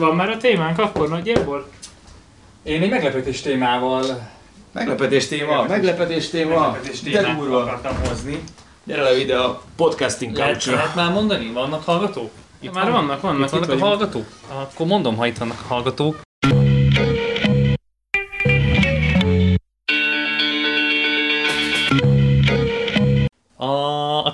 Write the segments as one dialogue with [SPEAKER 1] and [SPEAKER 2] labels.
[SPEAKER 1] van már a témánk akkor nagyjából?
[SPEAKER 2] Én egy meglepetés témával...
[SPEAKER 3] Meglepetés téma, meglepetés téma,
[SPEAKER 2] Meglepetés
[SPEAKER 3] de
[SPEAKER 2] témát
[SPEAKER 3] durva.
[SPEAKER 2] akartam hozni.
[SPEAKER 3] Gyere le ide a podcasting
[SPEAKER 4] Lehet, lehet már mondani? Vannak hallgatók?
[SPEAKER 1] Itt már vannak, vannak,
[SPEAKER 4] Itt
[SPEAKER 1] itt
[SPEAKER 4] vannak a
[SPEAKER 1] vagyunk.
[SPEAKER 4] hallgatók? Akkor mondom, ha itt vannak a hallgatók.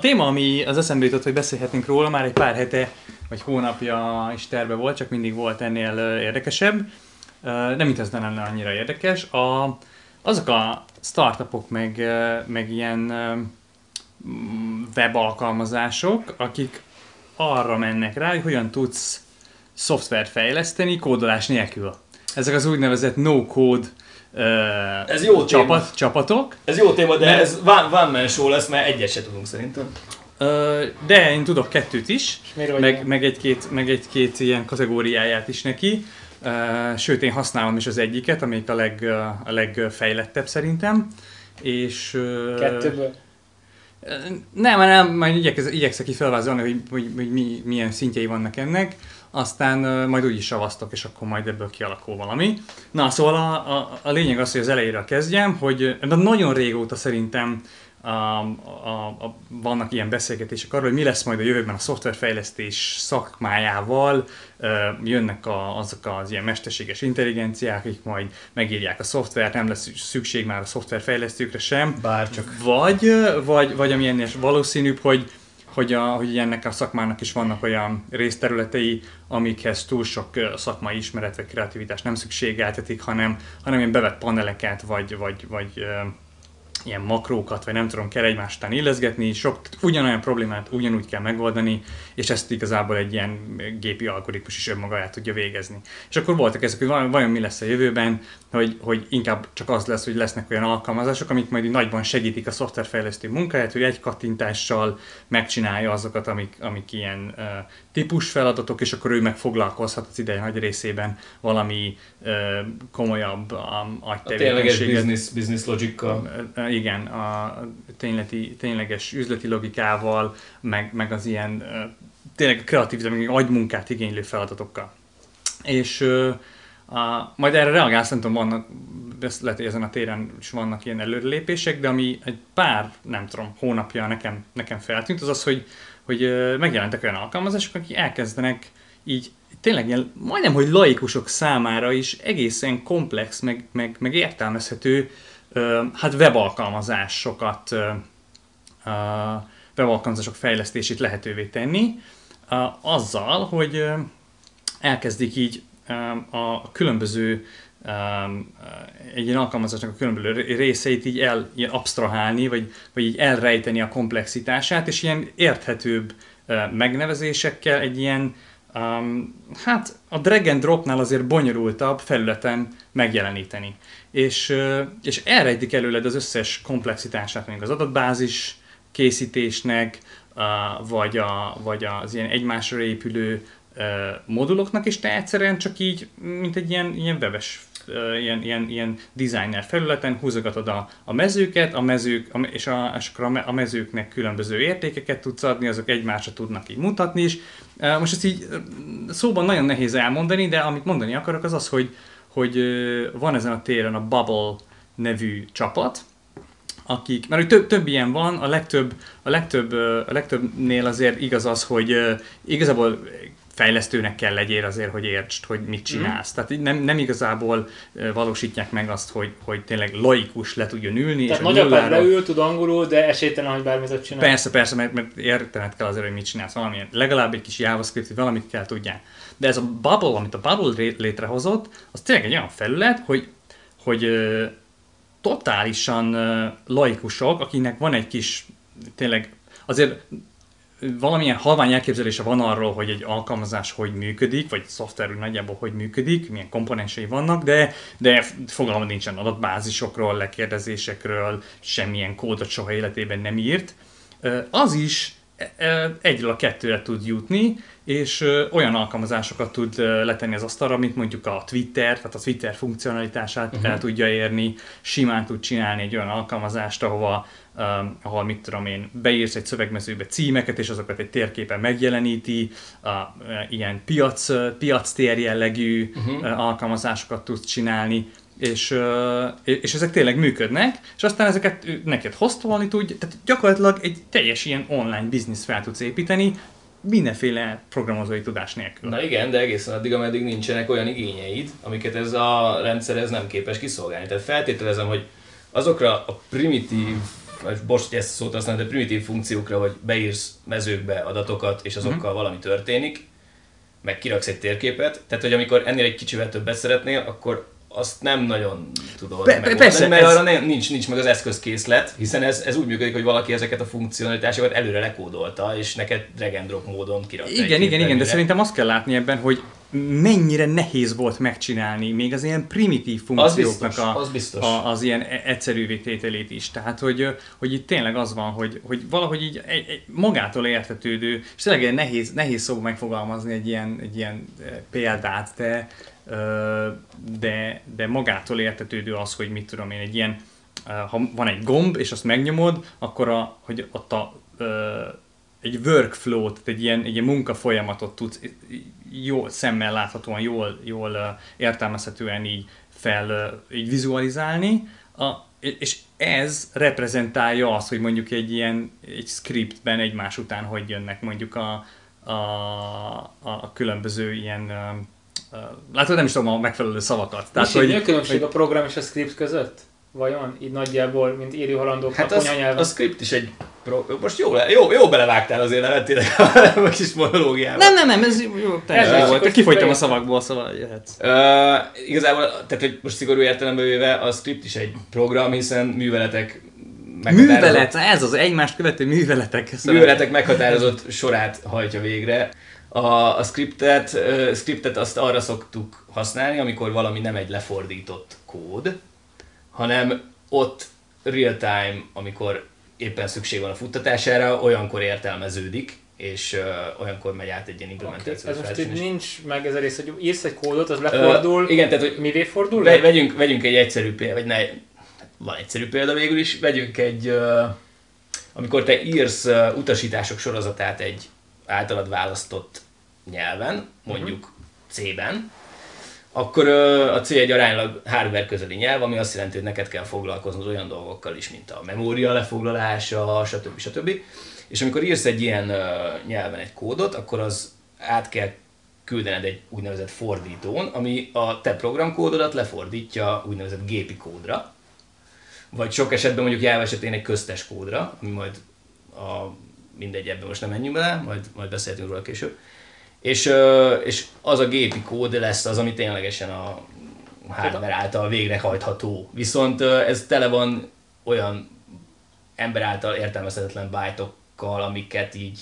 [SPEAKER 4] Téma, ami az eszembe jutott, hogy beszélhetnénk róla, már egy pár hete vagy hónapja is terve volt, csak mindig volt ennél érdekesebb. Nem mint ez ne lenne annyira érdekes. A, azok a startupok, meg, meg ilyen ö, mm, web alkalmazások, akik arra mennek rá, hogy hogyan tudsz szoftvert fejleszteni kódolás nélkül. Ezek az úgynevezett no-code
[SPEAKER 3] Ez jó
[SPEAKER 4] csapat, csapatok.
[SPEAKER 3] Ez jó téma, de
[SPEAKER 4] Ne-
[SPEAKER 3] ez one, one man show lesz, mert egyet se tudunk szerintem.
[SPEAKER 4] De én tudok kettőt is, meg, meg, egy-két, meg egy-két ilyen kategóriáját is neki. Sőt, én használom is az egyiket, amelyik a, leg, a legfejlettebb szerintem. És,
[SPEAKER 1] Kettőből.
[SPEAKER 4] Nem, nem, majd igyekez, igyekszek ki felvázolni, hogy, hogy, hogy mi, milyen szintjei vannak ennek, aztán majd úgy is savaztok, és akkor majd ebből kialakul valami. Na, szóval a, a, a lényeg az, hogy az elejéről kezdjem, hogy de nagyon régóta szerintem a, a, a, vannak ilyen beszélgetések arról, hogy mi lesz majd a jövőben a szoftverfejlesztés szakmájával, jönnek a, azok az ilyen mesterséges intelligenciák, akik majd megírják a szoftvert, nem lesz szükség már a szoftverfejlesztőkre sem,
[SPEAKER 3] Bár csak.
[SPEAKER 4] vagy, vagy, vagy ami ennél valószínűbb, hogy, hogy, a, hogy ennek a szakmának is vannak olyan részterületei, amikhez túl sok szakmai ismeret vagy kreativitás nem szükségeltetik, hanem, hanem ilyen bevett paneleket, vagy, vagy, vagy ilyen makrókat, vagy nem tudom, kell egymást után illeszgetni, sok, ugyanolyan problémát ugyanúgy kell megoldani, és ezt igazából egy ilyen gépi algoritmus is önmaga el tudja végezni. És akkor voltak ezek, hogy vajon- mi lesz a jövőben, hogy, hogy inkább csak az lesz, hogy lesznek olyan alkalmazások, amik majd nagyban segítik a szoftverfejlesztő munkáját, hogy egy kattintással megcsinálja azokat, amik, amik ilyen uh, típus feladatok, és akkor ő meg foglalkozhat az ideje nagy részében valami uh, komolyabb um,
[SPEAKER 3] A tényleges
[SPEAKER 4] agytevékenységet
[SPEAKER 3] business, business logikkal.
[SPEAKER 4] Ö, Igen, a tényleti, tényleges üzleti logikával, meg, meg az ilyen tényleg kreatív, meg agymunkát igénylő feladatokkal. És a, majd erre reagálsz, nem tudom, vannak, lehet, hogy ezen a téren is vannak ilyen előrelépések, de ami egy pár, nem tudom, hónapja nekem, nekem feltűnt, az az, hogy, hogy megjelentek olyan alkalmazások, akik elkezdenek így tényleg ilyen, majdnem, hogy laikusok számára is egészen komplex, meg, meg, meg értelmezhető hát webalkalmazásokat, webalkalmazások fejlesztését lehetővé tenni, azzal, hogy elkezdik így a különböző egy ilyen alkalmazásnak a különböző részeit így el ilyen abstrahálni, vagy, vagy így elrejteni a komplexitását, és ilyen érthetőbb megnevezésekkel egy ilyen hát a drag and dropnál azért bonyolultabb felületen megjeleníteni. És, és elrejtik előled az összes komplexitását, mondjuk az adatbázis készítésnek, vagy, a, vagy az ilyen egymásra épülő moduloknak, és te egyszerűen csak így, mint egy ilyen, ilyen webes ilyen, ilyen, ilyen designer felületen húzogatod a, a mezőket, a mezők, a, és, a, és akkor a, me- a mezőknek különböző értékeket tudsz adni, azok egymásra tudnak így mutatni is. Most ezt így szóban nagyon nehéz elmondani, de amit mondani akarok az az, hogy, hogy van ezen a téren a Bubble nevű csapat, akik, mert hogy több, több ilyen van, a legtöbb, a legtöbb, a legtöbbnél azért igaz az, hogy igazából fejlesztőnek kell legyél azért, hogy értsd, hogy mit csinálsz. Mm. Tehát nem, nem igazából valósítják meg azt, hogy, hogy tényleg laikus le tudjon ülni,
[SPEAKER 1] Tehát
[SPEAKER 4] és
[SPEAKER 1] nagyapád leül, tud angolul, de esélytelen, hogy bármit tud csinálni.
[SPEAKER 4] Persze, persze, mert, mert értened kell azért, hogy mit csinálsz, valamilyen, legalább egy kis JavaScript, hogy valamit kell tudjál. De ez a bubble, amit a bubble létrehozott, az tényleg egy olyan felület, hogy, hogy totálisan laikusok, akinek van egy kis, tényleg azért valamilyen halvány elképzelése van arról, hogy egy alkalmazás hogy működik, vagy szoftver nagyjából hogy működik, milyen komponensei vannak, de, de fogalma nincsen adatbázisokról, lekérdezésekről, semmilyen kódot soha életében nem írt. Az is egyről a kettőre tud jutni, és olyan alkalmazásokat tud letenni az asztalra, mint mondjuk a Twitter, tehát a Twitter funkcionalitását uh-huh. el tudja érni, simán tud csinálni egy olyan alkalmazást, ahova, um, ahol mit tudom én, beírsz egy szövegmezőbe címeket, és azokat egy térképen megjeleníti, a, a, ilyen piac, piac tér jellegű uh-huh. alkalmazásokat tudsz csinálni, és, és ezek tényleg működnek, és aztán ezeket neked hostolni tudj, tehát gyakorlatilag egy teljes ilyen online biznisz fel tudsz építeni, mindenféle programozói tudás nélkül.
[SPEAKER 3] Na igen, de egészen addig, ameddig nincsenek olyan igényeid, amiket ez a rendszer ez nem képes kiszolgálni. Tehát feltételezem, hogy azokra a primitív, vagy bocs, hogy ezt a szót használom, de primitív funkciókra, hogy beírsz mezőkbe adatokat, és azokkal uh-huh. valami történik, meg kiraksz egy térképet, tehát hogy amikor ennél egy kicsivel többet szeretnél, akkor azt nem nagyon tudod
[SPEAKER 4] Be-
[SPEAKER 3] megoldani,
[SPEAKER 4] persze,
[SPEAKER 3] mert
[SPEAKER 4] ez-
[SPEAKER 3] arra nem, nincs, nincs meg az eszközkészlet, hiszen ez, ez úgy működik, hogy valaki ezeket a funkcionalitásokat előre lekódolta, és neked drag and drop módon kirakta
[SPEAKER 4] Igen, igen, igen, de szerintem azt kell látni ebben, hogy mennyire nehéz volt megcsinálni még az ilyen primitív funkcióknak
[SPEAKER 3] biztos,
[SPEAKER 4] a,
[SPEAKER 3] az biztos.
[SPEAKER 4] A, az ilyen e- egyszerűvé tételét is. Tehát, hogy, hogy itt tényleg az van, hogy, hogy valahogy így egy, egy magától értetődő, és tényleg nehéz, nehéz szó megfogalmazni egy ilyen, egy ilyen példát, de, de, de magától értetődő az, hogy mit tudom én, egy ilyen, ha van egy gomb, és azt megnyomod, akkor a, hogy ott a egy workflow, tehát egy ilyen, egy ilyen munkafolyamatot tudsz jól, szemmel láthatóan, jól, jól értelmezhetően így fel, így vizualizálni, a, és ez reprezentálja azt, hogy mondjuk egy ilyen egy scriptben egymás után hogy jönnek mondjuk a, a, a, a különböző ilyen látod, nem is tudom a megfelelő szavakat.
[SPEAKER 1] Tehát, hogy, mi a különbség a program és a script között? Vajon? Így nagyjából, mint írő halandók
[SPEAKER 3] Hát
[SPEAKER 1] a
[SPEAKER 3] az,
[SPEAKER 1] anyanyelven.
[SPEAKER 3] a script is egy... Pro... Most jó, jó, jó belevágtál azért, nem tényleg a kis monológiába.
[SPEAKER 4] Nem, nem, nem, ez jó, teljesen
[SPEAKER 1] Ez
[SPEAKER 4] volt.
[SPEAKER 1] hogy
[SPEAKER 4] Kifogytam a szavakból, szóval jöhetsz.
[SPEAKER 3] Uh, igazából, tehát hogy most szigorú értelemben véve, a script is egy program, hiszen műveletek
[SPEAKER 4] Művelet, ez az egymást követő műveletek.
[SPEAKER 3] műveletek meghatározott sorát hajtja végre. A, a scriptet, uh, scriptet azt arra szoktuk használni, amikor valami nem egy lefordított kód, hanem ott real time, amikor éppen szükség van a futtatására, olyankor értelmeződik, és uh, olyankor megy át egy ilyen implementációs
[SPEAKER 1] Ez most
[SPEAKER 3] és-
[SPEAKER 1] nincs meg ez a rész, hogy írsz egy kódot, az lefordul,
[SPEAKER 3] Ö, igen, tehát hogy
[SPEAKER 1] mivé fordul?
[SPEAKER 3] Ve- vegyünk, vegyünk egy egyszerű példát, vagy ne, van egyszerű példa végül is, vegyünk egy, uh, amikor te írsz uh, utasítások sorozatát egy általad választott nyelven, mondjuk C-ben, akkor a C egy aránylag hardware közeli nyelv, ami azt jelenti, hogy neked kell foglalkoznod olyan dolgokkal is, mint a memória lefoglalása, stb. stb. És amikor írsz egy ilyen nyelven egy kódot, akkor az át kell küldened egy úgynevezett fordítón, ami a te programkódodat lefordítja úgynevezett gépi kódra, vagy sok esetben mondjuk Java esetén egy köztes kódra, ami majd a, mindegy, ebben most nem menjünk bele, majd, majd beszéltünk róla később. És, és az a gépi kód lesz az, ami ténylegesen a hardware által végrehajtható. Viszont ez tele van olyan ember által értelmezhetetlen bájtokkal, amiket így,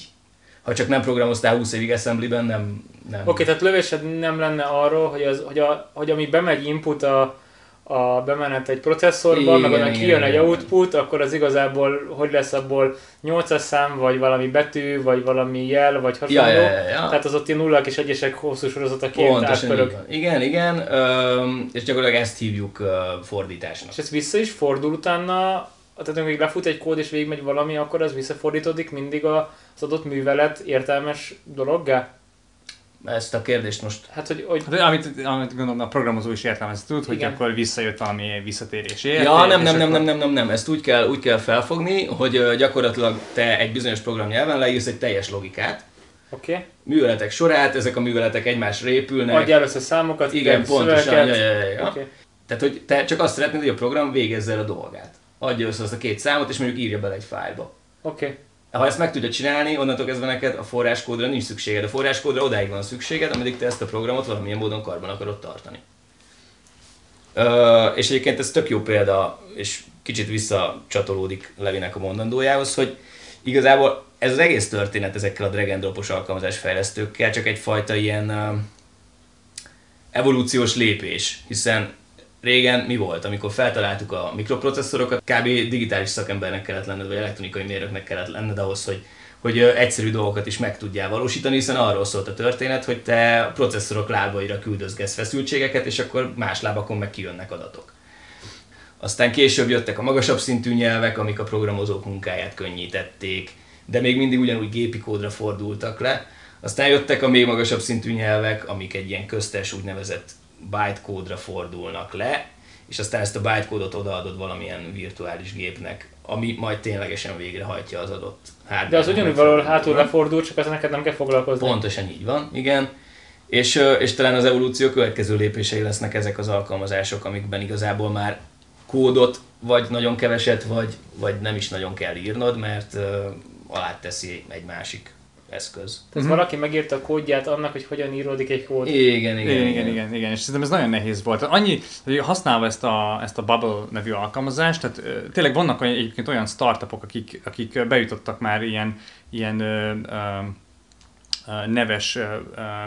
[SPEAKER 3] ha csak nem programoztál 20 évig assemblyben, nem... nem.
[SPEAKER 1] Oké, tehát lövésed nem lenne arról, hogy, az, hogy, a, hogy ami bemegy input a, a bemenet egy processzorba,
[SPEAKER 3] Igen,
[SPEAKER 1] meg
[SPEAKER 3] igen,
[SPEAKER 1] kijön egy output, akkor az igazából, hogy lesz abból 8 szám, vagy valami betű, vagy valami jel, vagy hasonló.
[SPEAKER 3] Ja, ja, ja, ja.
[SPEAKER 1] Tehát az ott ilyen nullák és egyesek hosszú sorozataként
[SPEAKER 3] Pontosan
[SPEAKER 1] átpörög.
[SPEAKER 3] Igen, igen, öm, és gyakorlatilag ezt hívjuk ö, fordításnak.
[SPEAKER 1] És ez vissza is fordul utána, tehát amikor lefut egy kód és végigmegy valami, akkor az visszafordítódik mindig az adott művelet értelmes dologgá?
[SPEAKER 3] Ezt a kérdést most
[SPEAKER 1] Hát, hogy, hogy
[SPEAKER 4] Hát, amit, amit gondolom a programozó is értelmezni tud, hogy akkor visszajött valami visszatérés
[SPEAKER 3] Ja, nem, nem, nem,
[SPEAKER 4] akkor-
[SPEAKER 3] nem, nem, nem, nem, ezt úgy kell, úgy kell felfogni, hogy gyakorlatilag te egy bizonyos programnyelven leírsz egy teljes logikát,
[SPEAKER 1] oké, okay.
[SPEAKER 3] műveletek sorát, ezek a műveletek egymásra épülnek.
[SPEAKER 1] adjál össze számokat,
[SPEAKER 3] Igen, pontosan,
[SPEAKER 1] szövegeket.
[SPEAKER 3] ja, ja, ja, ja.
[SPEAKER 1] Oké.
[SPEAKER 3] Tehát, hogy te csak azt szeretnéd, hogy a program végezze el a dolgát. Adja össze azt a két számot, és mondjuk írja bele egy fájlba.
[SPEAKER 1] Oké.
[SPEAKER 3] Ha ezt meg tudja csinálni, onnantól kezdve neked a forráskódra nincs szükséged. A forráskódra odáig van szükséged, ameddig te ezt a programot valamilyen módon karban akarod tartani. Ö, és egyébként ez tök jó példa, és kicsit visszacsatolódik Levinek a mondandójához, hogy igazából ez az egész történet ezekkel a drag and dropos alkalmazás fejlesztőkkel csak egyfajta ilyen ö, evolúciós lépés, hiszen régen mi volt, amikor feltaláltuk a mikroprocesszorokat, kb. digitális szakembernek kellett lenned, vagy elektronikai mérnöknek kellett lenned ahhoz, hogy, hogy egyszerű dolgokat is meg tudjál valósítani, hiszen arról szólt a történet, hogy te a processzorok lábaira küldözgetsz feszültségeket, és akkor más lábakon meg kijönnek adatok. Aztán később jöttek a magasabb szintű nyelvek, amik a programozók munkáját könnyítették, de még mindig ugyanúgy gépi kódra fordultak le. Aztán jöttek a még magasabb szintű nyelvek, amik egy ilyen köztes úgynevezett bytecode-ra fordulnak le, és aztán ezt a bytecode-ot odaadod valamilyen virtuális gépnek, ami majd ténylegesen végrehajtja az adott hardware
[SPEAKER 1] De az ugyanúgy valahol hátul lefordul, csak az neked nem kell foglalkozni.
[SPEAKER 3] Pontosan így van, igen. És, és talán az evolúció következő lépései lesznek ezek az alkalmazások, amikben igazából már kódot vagy nagyon keveset, vagy, vagy nem is nagyon kell írnod, mert uh, alá teszi egy másik eszköz.
[SPEAKER 1] Tehát valaki megírta a kódját annak, hogy hogyan íródik egy kód.
[SPEAKER 3] Igen, igen,
[SPEAKER 4] Igen, igen, igen, igen, és szerintem ez nagyon nehéz volt. Annyi, hogy használva ezt a, ezt a Bubble nevű alkalmazást, tehát tényleg vannak egyébként olyan startupok, akik, akik bejutottak már ilyen, ilyen ö, ö, neves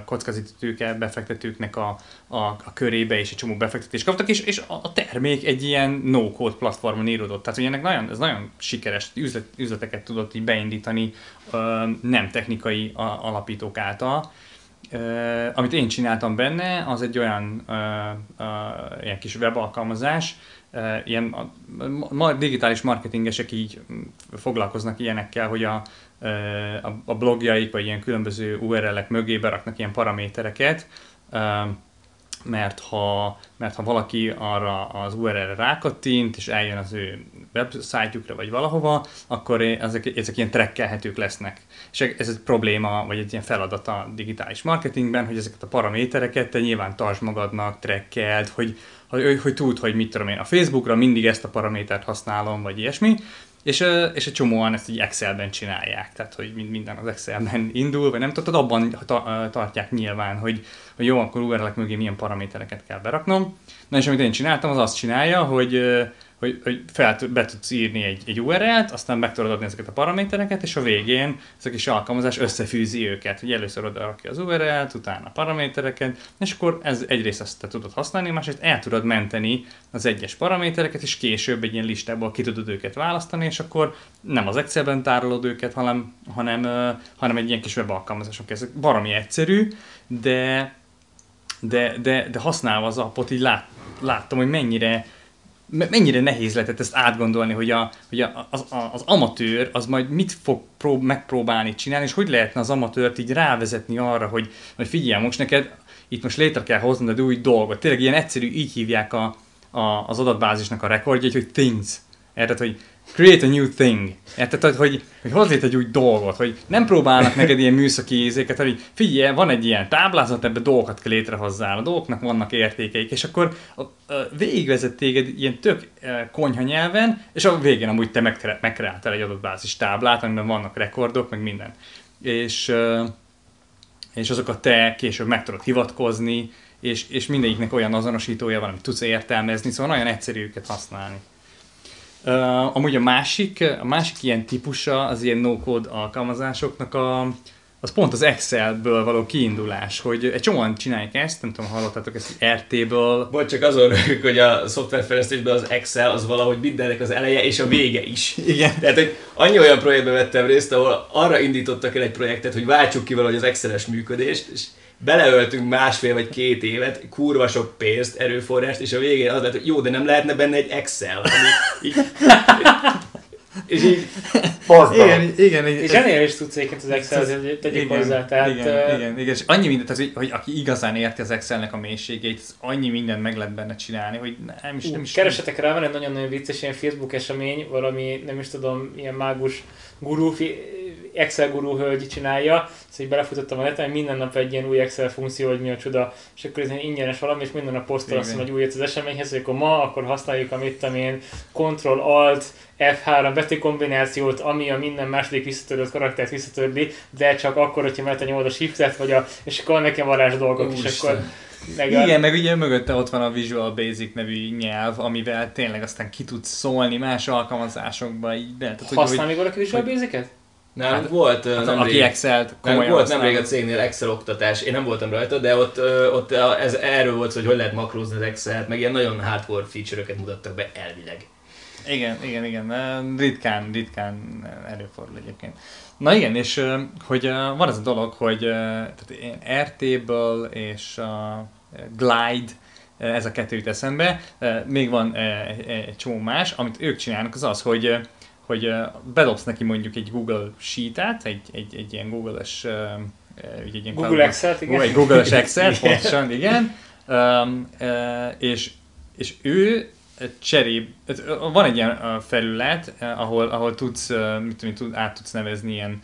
[SPEAKER 4] kockázatítőke befektetőknek a, a, a körébe, és egy csomó befektetést kaptak, és, és a termék egy ilyen no-code platformon íródott. Tehát, hogy ennek nagyon, ez nagyon sikeres üzlet, üzleteket tudott így beindítani nem technikai alapítók által. Amit én csináltam benne, az egy olyan uh, ilyen kis webalkalmazás, ilyen ma, digitális marketingesek így foglalkoznak ilyenekkel, hogy a, a, a blogjaik, vagy ilyen különböző URL-ek mögé beraknak ilyen paramétereket, mert ha, mert ha valaki arra az URL-re rákattint, és eljön az ő websájtjukra, vagy valahova, akkor ezek, ezek ilyen trekkelhetők lesznek. És ez egy probléma, vagy egy ilyen feladat a digitális marketingben, hogy ezeket a paramétereket te nyilván tartsd magadnak, trekkeld, hogy, hogy, hogy, tud, hogy mit tudom én, a Facebookra mindig ezt a paramétert használom, vagy ilyesmi, és, és egy csomóan ezt így Excelben csinálják, tehát hogy mind- minden az Excelben indul, vagy nem tudod, abban tartják nyilván, hogy, hogy jó, akkor URL-ek mögé milyen paramétereket kell beraknom. Na és amit én csináltam, az azt csinálja, hogy, hogy, hogy fel, be tudsz írni egy, egy URL-t, aztán meg tudod adni ezeket a paramétereket, és a végén ez a kis alkalmazás összefűzi őket, hogy először oda rakja az URL-t, utána a paramétereket, és akkor ez egyrészt ezt te tudod használni, másrészt el tudod menteni az egyes paramétereket, és később egy ilyen listából ki tudod őket választani, és akkor nem az Excelben tárolod őket, hanem, hanem, hanem egy ilyen kis web alkalmazások. Ez valami egyszerű, de, de, de, de használva az appot így lát, láttam, hogy mennyire me- mennyire nehéz lehetett ezt átgondolni, hogy, a, hogy a, az, a, az amatőr az majd mit fog prób- megpróbálni csinálni, és hogy lehetne az amatőrt így rávezetni arra, hogy, hogy figyelj, most neked itt most létre kell hoznod egy új dolgot. Tényleg ilyen egyszerű, így hívják a, a, az adatbázisnak a rekordjait, hogy things. Érted, hogy create a new thing. Érted, hogy, hogy, hogy hoz létre egy új dolgot, hogy nem próbálnak neked ilyen műszaki ízéket, hogy figyelj, van egy ilyen táblázat, ebbe dolgokat kell létrehozzál, a dolgoknak vannak értékeik, és akkor a, a, végigvezet téged ilyen tök e, konyha nyelven, és a végén amúgy te megkre- megkreáltál egy adatbázis táblát, amiben vannak rekordok, meg minden. És, e, és azokat te később meg tudod hivatkozni, és, és mindegyiknek olyan azonosítója van, amit tudsz értelmezni, szóval nagyon egyszerű őket használni. Uh, amúgy a másik, a másik ilyen típusa az ilyen no-code alkalmazásoknak a, az pont az Excelből való kiindulás, hogy egy csomóan csinálják ezt, nem tudom, hallottátok ezt, hogy RT-ből,
[SPEAKER 3] Vagy csak azon rögök, hogy a szoftverfejlesztésben az Excel az valahogy mindennek az eleje és a vége is.
[SPEAKER 4] Igen.
[SPEAKER 3] Tehát, hogy annyi olyan projektben vettem részt, ahol arra indítottak el egy projektet, hogy váltsuk ki valahogy az Exceles működést, és beleöltünk másfél vagy két évet, kurva sok pénzt, erőforrást, és a végén az lett, hogy jó, de nem lehetne benne egy Excel, ami így, és így
[SPEAKER 4] igen, igen,
[SPEAKER 1] És ennél is tudsz egyébként az excel hogy tegyük
[SPEAKER 4] igen,
[SPEAKER 1] hozzá. Tehát,
[SPEAKER 4] igen,
[SPEAKER 1] ö,
[SPEAKER 4] igen, igen, és annyi mindent, tehát, hogy, aki igazán érti az Excelnek a mélységét, az annyi mindent meg lehet benne csinálni, hogy nem is, nem
[SPEAKER 1] Ú,
[SPEAKER 4] is
[SPEAKER 1] Keresetek rá, van egy nagyon-nagyon vicces ilyen Facebook esemény, valami, nem is tudom, ilyen mágus gurú, fi- Excel gurú hölgy csinálja, szóval így belefutottam a neten, hogy minden nap egy ilyen új Excel funkció, hogy mi a csuda, és akkor ez ingyenes valami, és minden nap posztol azt hogy újat az eseményhez, hogy akkor ma, akkor használjuk a mit tudom én, Ctrl Alt F3 betűkombinációt, ami a minden második visszatörött karaktert visszatörli, de csak akkor, hogyha megtenyomod a shiftet, vagy a, és akkor nekem varázs dolgok, és
[SPEAKER 3] Úristen.
[SPEAKER 1] akkor meg a,
[SPEAKER 4] Igen, meg ugye mögötte ott van a Visual Basic nevű nyelv, amivel tényleg aztán ki tudsz szólni más alkalmazásokba. Így, de, tehát, hogy-
[SPEAKER 1] használ még valaki Visual Basic-et?
[SPEAKER 3] Nálunk volt ö,
[SPEAKER 4] Hát,
[SPEAKER 3] nemrég-
[SPEAKER 4] aki Excel-t
[SPEAKER 3] Nem,
[SPEAKER 4] komolyan
[SPEAKER 3] volt nemrég a cégnél Excel oktatás, én nem voltam rajta, de ott, ott ez, erről volt szó, hogy hogy lehet makrózni az Excel-t, meg ilyen nagyon hardcore feature-öket mutattak be elvileg.
[SPEAKER 4] Igen, igen, igen. Ritkán, ritkán előfordul egyébként. Na igen, és hogy van ez a dolog, hogy tehát én Airtable és a Glide, ez a kettő jut eszembe. Még van egy csomó más, amit ők csinálnak, az az, hogy hogy bedobsz neki mondjuk egy Google Sheet-et, egy, egy, egy ilyen Google-es
[SPEAKER 1] egy ilyen Google Excel-t,
[SPEAKER 4] igen. Egy Google-es Excel, pontosan, igen. Um, uh, és, és ő cseréb, van egy ilyen felület, ahol, ahol tudsz, mit tudom, tud, át tudsz nevezni ilyen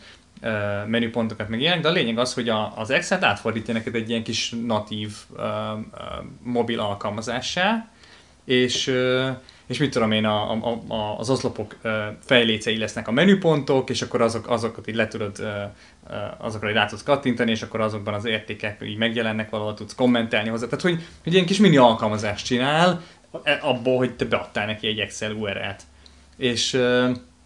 [SPEAKER 4] menüpontokat, meg ilyenek, de a lényeg az, hogy a, az Excel-t átfordítja neked egy ilyen kis natív uh, mobil alkalmazássá, és, uh, és mit tudom én, a, a, a, az oszlopok fejlécei lesznek a menüpontok, és akkor azok, azokat így le tudod, azokra így rá tudsz kattintani, és akkor azokban az értékek így megjelennek, valahol tudsz kommentelni hozzá. Tehát, hogy, hogy ilyen kis mini alkalmazást csinál, e, abból, hogy te beadtál neki egy Excel URL-t. És,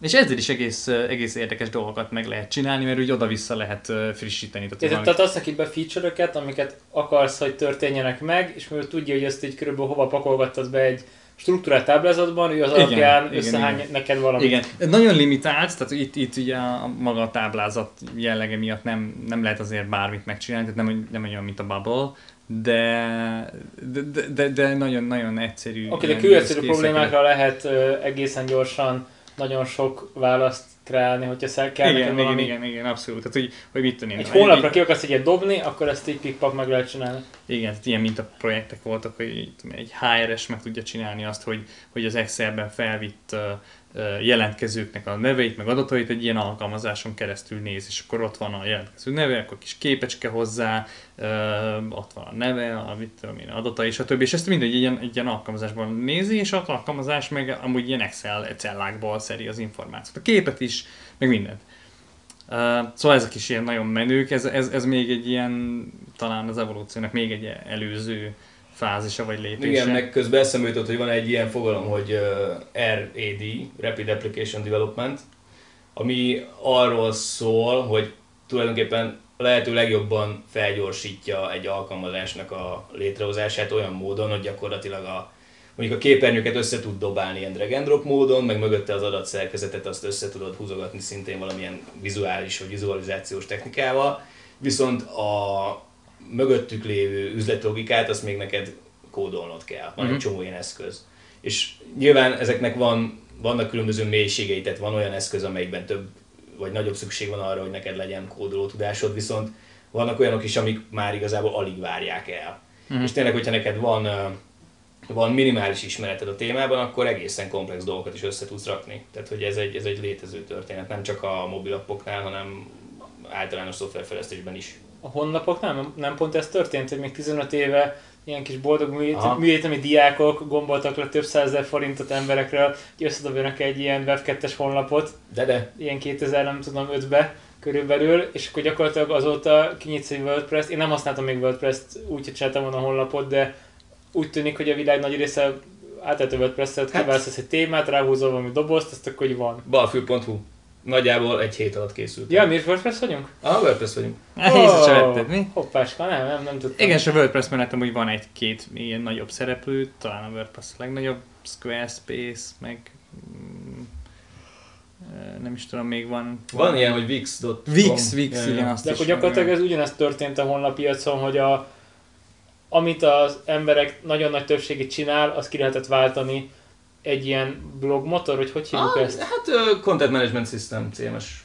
[SPEAKER 4] és ezzel is egész, egész érdekes dolgokat meg lehet csinálni, mert úgy oda-vissza lehet frissíteni.
[SPEAKER 1] Tehát, tehát, tehát azt neki be feature amiket akarsz, hogy történjenek meg, és mivel tudja, hogy ezt így körülbelül hova pakolgattad be egy struktúrát táblázatban, ő az igen, alapján igen, összehány igen. neked valamit.
[SPEAKER 4] Igen, nagyon limitált, tehát itt, itt ugye a, maga a táblázat jellege miatt nem, nem lehet azért bármit megcsinálni, tehát nem, nem olyan, mint a Bubble, de, de, de, de nagyon, nagyon egyszerű.
[SPEAKER 1] Oké, okay, de különböző problémákra lehet egészen gyorsan nagyon sok választ kreálni, hogyha szel kell
[SPEAKER 4] igen, igen, valami... igen, igen, abszolút. Tehát, hogy, hogy mit tudom
[SPEAKER 1] Egy honlapra ki akarsz egyet dobni, akkor ezt így pikpak meg lehet csinálni.
[SPEAKER 4] Igen, tehát ilyen mint a projektek voltak, hogy egy HRS meg tudja csinálni azt, hogy, hogy az Excelben felvitt uh, jelentkezőknek a neveit, meg adatait egy ilyen alkalmazáson keresztül néz, és akkor ott van a jelentkező neve, akkor kis képecske hozzá, ott van a neve, a mit tudom én, adatai, stb. És ezt mindegy egy ilyen, egy ilyen alkalmazásban nézi, és az alkalmazás meg amúgy ilyen Excel cellákból szeri az információt. A képet is, meg mindent. szóval ezek is ilyen nagyon menők, ez, ez, ez még egy ilyen, talán az evolúciónak még egy előző fázisa vagy lépése.
[SPEAKER 3] Igen, meg közben eszembe jutott, hogy van egy ilyen fogalom, hogy RAD, Rapid Application Development, ami arról szól, hogy tulajdonképpen lehető legjobban felgyorsítja egy alkalmazásnak a létrehozását olyan módon, hogy gyakorlatilag a, mondjuk a képernyőket össze tud dobálni ilyen drag and drop módon, meg mögötte az adatszerkezetet azt össze tudod húzogatni szintén valamilyen vizuális vagy vizualizációs technikával, viszont a mögöttük lévő üzletlogikát, azt még neked kódolnod kell. Van uh-huh. egy csomó ilyen eszköz. És nyilván ezeknek van, vannak különböző mélységei, tehát van olyan eszköz, amelyikben több vagy nagyobb szükség van arra, hogy neked legyen kódoló tudásod, viszont vannak olyanok is, amik már igazából alig várják el. Uh-huh. És tényleg, hogyha neked van, van minimális ismereted a témában, akkor egészen komplex dolgokat is össze tudsz rakni. Tehát, hogy ez egy, ez egy létező történet, nem csak a mobilappoknál, hanem általános szoftverfejlesztésben is
[SPEAKER 1] a honlapok nem, nem pont ez történt, hogy még 15 éve ilyen kis boldog műegyetemi diákok gomboltak le több százezer forintot emberekről, hogy összedobjanak egy ilyen web 2 honlapot.
[SPEAKER 3] De de.
[SPEAKER 1] Ilyen 2000, nem tudom, 5-be körülbelül, és akkor gyakorlatilag azóta kinyitsz egy WordPress-t. Én nem használtam még WordPress-t, úgy, hogy csináltam volna a honlapot, de úgy tűnik, hogy a világ nagy része átállt a WordPress-et, hát. egy témát, ráhúzol valami dobozt, azt akkor hogy van.
[SPEAKER 3] Balfő.hu Nagyjából egy hét alatt készült.
[SPEAKER 1] Ja, mi is WordPress vagyunk?
[SPEAKER 3] Ah, WordPress vagyunk.
[SPEAKER 4] Hát, oh, hisz mi?
[SPEAKER 1] Hoppáska, nem, nem, nem tudtam.
[SPEAKER 4] Igen, és a WordPress mellett hogy van egy-két ilyen nagyobb szereplő, talán a WordPress a legnagyobb, Squarespace, meg mm, nem is tudom, még van.
[SPEAKER 3] Van ilyen, hogy Wix.
[SPEAKER 4] Wix, Wix, igen, azt
[SPEAKER 1] De akkor gyakorlatilag ez ugyanezt történt a honlappiacon, hogy a, amit az emberek nagyon nagy többségét csinál, azt ki lehetett váltani egy ilyen blogmotor, vagy hogy hívjuk ah, ezt?
[SPEAKER 3] Hát uh, Content Management System, CMS.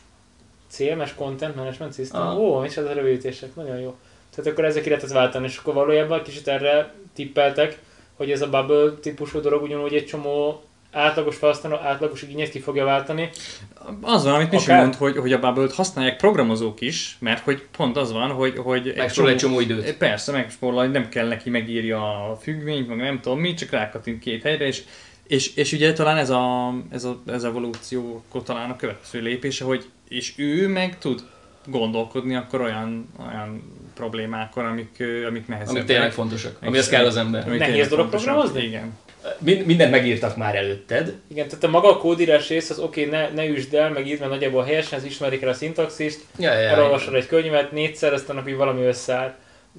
[SPEAKER 1] CMS Content Management System? Ah. Ó, és ez a rövidítések, nagyon jó. Tehát akkor ezek lehetett váltani, és akkor valójában kicsit erre tippeltek, hogy ez a bubble típusú dolog ugyanúgy egy csomó átlagos felhasználó átlagos igényét ki fogja váltani.
[SPEAKER 4] Az van, amit Misi mond, hogy, hogy a Bubble-t használják programozók is, mert hogy pont az van, hogy... hogy
[SPEAKER 3] megspórol egy csomó időt.
[SPEAKER 4] Persze, megspórol, hogy nem kell neki megírja a függvényt, meg nem tudom mi, csak rákattint két helyre, és és, és ugye talán ez a, ez a ez evolúció talán a következő lépése, hogy és ő meg tud gondolkodni akkor olyan, olyan problémákon, amik, amik nehezebbek.
[SPEAKER 3] Amik tényleg fontosak, amihez kell az ember.
[SPEAKER 1] Nehéz dolog programozni?
[SPEAKER 4] Igen.
[SPEAKER 3] mindent megírtak már előtted.
[SPEAKER 1] Igen, tehát a maga a kódírás rész az oké, okay, ne, ne üsd el, meg írd, mert nagyjából helyesen, ez ismerik el a szintaxist, ja, ja, egy könyvet, négyszer, aztán napig valami összeáll.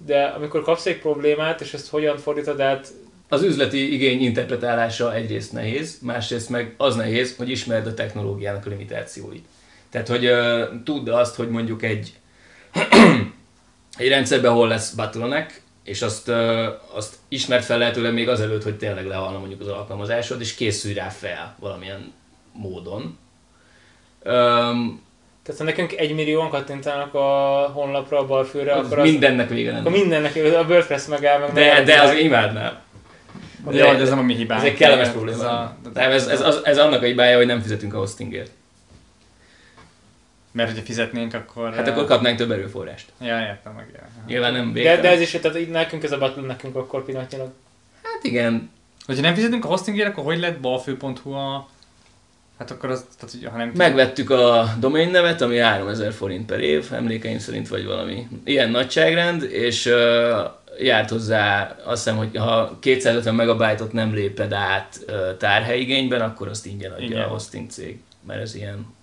[SPEAKER 1] De amikor kapsz egy problémát, és ezt hogyan fordítod át
[SPEAKER 3] az üzleti igény interpretálása egyrészt nehéz, másrészt meg az nehéz, hogy ismerd a technológiának a limitációit. Tehát, hogy uh, tudd azt, hogy mondjuk egy, egy rendszerben hol lesz bottleneck, és azt, uh, azt ismert fel lehetőleg még azelőtt, hogy tényleg lehalna mondjuk az alkalmazásod, és készülj rá fel valamilyen módon. Um,
[SPEAKER 1] Tehát ha nekünk egy millióan kattintanak a honlapra, a balfőre,
[SPEAKER 3] az
[SPEAKER 1] akkor, az,
[SPEAKER 3] mindennek vége lenne.
[SPEAKER 1] akkor mindennek, a WordPress megáll meg.
[SPEAKER 3] De, de az imádnám.
[SPEAKER 4] De, de ez nem a mi hibánk.
[SPEAKER 3] Ez egy kellemes
[SPEAKER 4] Ez
[SPEAKER 3] probléma.
[SPEAKER 4] a-
[SPEAKER 3] Nem, ez, ez, az, ez annak a hibája, hogy nem fizetünk a hostingért.
[SPEAKER 4] Mert hogyha fizetnénk, akkor...
[SPEAKER 3] Hát akkor kapnánk több erőforrást.
[SPEAKER 4] Ja, értem meg. Ja.
[SPEAKER 3] Nyilván nem
[SPEAKER 1] de,
[SPEAKER 3] végtelen.
[SPEAKER 1] de ez is, tehát így nekünk ez a battle nekünk akkor pillanatnyilag.
[SPEAKER 3] Hát igen,
[SPEAKER 4] Hogyha nem fizetünk a hostingért, akkor hogy lett balfő.hu a... Hát akkor az, tehát, hogy ha nem...
[SPEAKER 3] megvettük a domain nevet, ami 3000 forint per év, emlékeim szerint vagy valami ilyen nagyságrend, és uh, járt hozzá, azt hiszem, hogy ha 250 megabájtot nem léped át tárhelyigényben, akkor azt ingyen adja
[SPEAKER 4] Igen.
[SPEAKER 3] a hosting cég, mert ez ilyen.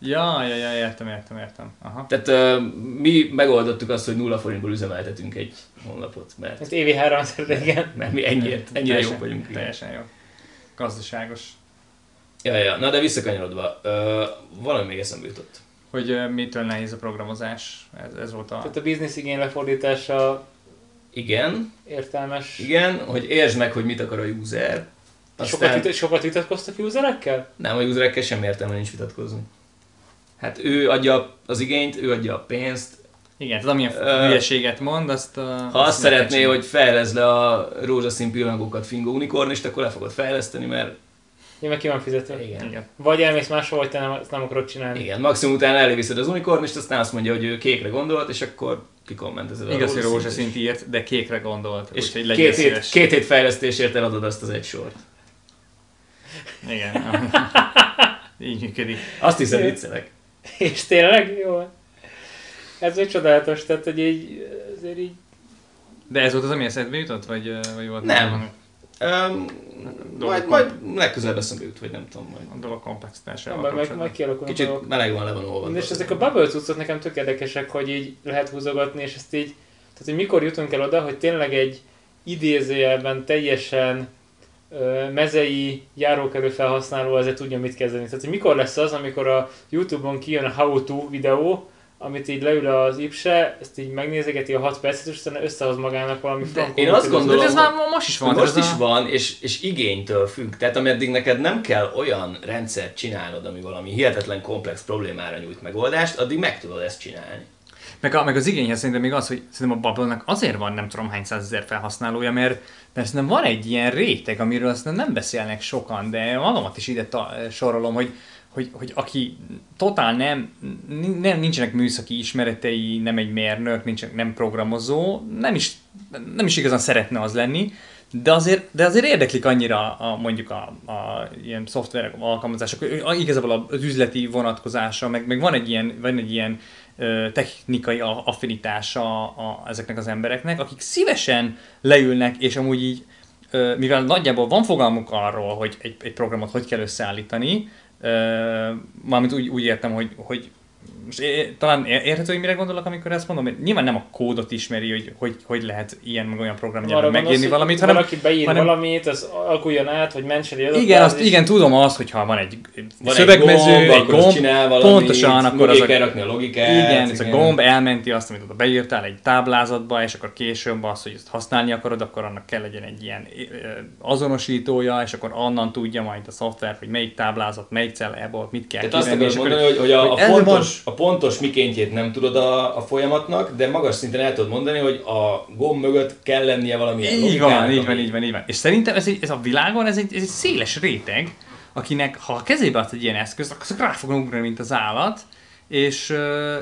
[SPEAKER 4] Ja, ja, ja, értem, értem, értem. Aha.
[SPEAKER 3] Tehát uh, mi megoldottuk azt, hogy nulla forintból üzemeltetünk egy honlapot, mert,
[SPEAKER 1] Ez évi 3000, de igen.
[SPEAKER 3] mert mi ennyire, ennyire jók vagyunk.
[SPEAKER 4] Teljesen jó. Gazdaságos.
[SPEAKER 3] Ja, ja, na de visszakanyarodva, uh, valami még eszembe jutott.
[SPEAKER 4] Hogy uh, mitől nehéz a programozás? Ez, ez volt a...
[SPEAKER 1] Tehát a biznisz igény lefordítása
[SPEAKER 3] Igen,
[SPEAKER 1] értelmes.
[SPEAKER 3] igen, hogy értsd meg, hogy mit akar a user.
[SPEAKER 1] Sokat, vita- sokat vitatkoztak userekkel?
[SPEAKER 3] Nem, a userekkel sem értelme nincs vitatkozni. Hát ő adja az igényt, ő adja a pénzt.
[SPEAKER 4] Igen, tehát amilyen
[SPEAKER 3] Ö,
[SPEAKER 4] hülyeséget mond, azt... Uh,
[SPEAKER 3] Ha azt szeretné, hogy fejlesz le a rózsaszín pillangókat Fingo Unicornist, akkor le fogod fejleszteni, mert
[SPEAKER 1] Én meg ki van fizetve.
[SPEAKER 3] igen.
[SPEAKER 4] Igen.
[SPEAKER 1] Vagy elmész máshol, vagy te nem, ezt nem akarod csinálni.
[SPEAKER 3] Igen, maximum utána eléviszed az unicornist, aztán azt mondja, hogy ő kékre gondolt, és akkor kikommentezed a
[SPEAKER 4] Igaz, hogy rózsaszint írt, de kékre gondolt.
[SPEAKER 3] És
[SPEAKER 4] úgyhogy legyél
[SPEAKER 3] két hét, két hét fejlesztésért eladod azt az egy sort.
[SPEAKER 4] Igen. Így működik.
[SPEAKER 3] Azt hiszem viccelek.
[SPEAKER 1] És tényleg jó. Ez egy csodálatos, tehát hogy így, azért így
[SPEAKER 4] De ez volt az, ami eszedbe jutott? Vagy, vagy volt
[SPEAKER 3] Nem.
[SPEAKER 4] valami?
[SPEAKER 3] Um, majd, majd legközelebb eszembe jut, vagy nem tudom majd.
[SPEAKER 4] A dolog komplexitásával
[SPEAKER 1] meg, meg a
[SPEAKER 3] Kicsit
[SPEAKER 1] dolgok.
[SPEAKER 3] meleg van, le van olvadva.
[SPEAKER 1] És ezek a bubble cuccok nekem tök érdekesek, hogy így lehet húzogatni, és ezt így, tehát hogy mikor jutunk el oda, hogy tényleg egy idézőjelben teljesen ö, mezei járókerő felhasználó azért tudja mit kezdeni. Tehát, hogy mikor lesz az, amikor a Youtube-on kijön a how to videó, amit így leül az ipse, ezt így megnézegeti a 6 percet, és aztán összehoz magának valami frankó.
[SPEAKER 3] én azt gondolom,
[SPEAKER 4] De ez már most is van.
[SPEAKER 3] Most is
[SPEAKER 4] a...
[SPEAKER 3] van, és, és igénytől függ. Tehát ameddig neked nem kell olyan rendszert csinálnod, ami valami hihetetlen komplex problémára nyújt megoldást, addig meg tudod ezt csinálni.
[SPEAKER 4] Meg, a, meg az igényhez szerintem még az, hogy szerintem a bubble azért van nem tudom hány százezer felhasználója, mert, mert szerintem van egy ilyen réteg, amiről aztán nem beszélnek sokan, de magamat is ide ta, sorolom, hogy, hogy, hogy aki totál nem, nem, nincsenek műszaki ismeretei, nem egy mérnök, nincsen, nem programozó, nem is, nem is igazán szeretne az lenni, de azért, de azért érdeklik annyira a, mondjuk a, a ilyen szoftverek, alkalmazások, igazából az üzleti vonatkozása, meg, meg van egy ilyen, van egy ilyen ö, technikai a- affinitása a, ezeknek az embereknek, akik szívesen leülnek, és amúgy így, ö, mivel nagyjából van fogalmuk arról, hogy egy, egy programot hogy kell összeállítani, mármint úgy, úgy értem, hogy, hogy most é- talán ér- érthető, hogy mire gondolok, amikor ezt mondom, mert nyilván nem a kódot ismeri, hogy hogy, hogy lehet ilyen meg olyan programnyelven megírni valamit, hanem
[SPEAKER 1] valaki beír
[SPEAKER 4] hanem-
[SPEAKER 1] valamit, az alakuljon át, hogy mentsen egy
[SPEAKER 4] igen, azt, igen, tudom azt, hogyha van egy
[SPEAKER 3] Van
[SPEAKER 4] szövegmező,
[SPEAKER 3] egy gomb,
[SPEAKER 4] egy
[SPEAKER 3] akkor az
[SPEAKER 4] gomb,
[SPEAKER 3] csinál valamit,
[SPEAKER 4] pontosan, akkor az a,
[SPEAKER 3] kell rakni a logikát.
[SPEAKER 4] igen, ez a gomb elmenti azt, amit oda beírtál egy táblázatba, és akkor később az, hogy ezt használni akarod, akkor annak kell legyen egy ilyen azonosítója, és akkor onnan tudja majd a szoftver, hogy melyik táblázat, melyik cellából mit kell
[SPEAKER 3] Tehát azt
[SPEAKER 4] kivenni,
[SPEAKER 3] akarod
[SPEAKER 4] és akkor-
[SPEAKER 3] mondani, hogy, hogy, a, a,
[SPEAKER 4] ezzel
[SPEAKER 3] pontos, a pontos mikéntjét nem tudod a, a folyamatnak, de magas szinten el tudod mondani, hogy a gomb mögött kell lennie valamilyen
[SPEAKER 4] Így van, így van, így van, így van. És szerintem ez, egy, ez a világon, ez egy, ez egy széles réteg, akinek ha a kezébe adsz egy ilyen eszközt, akkor rá fognak ugrani, mint az állat, és,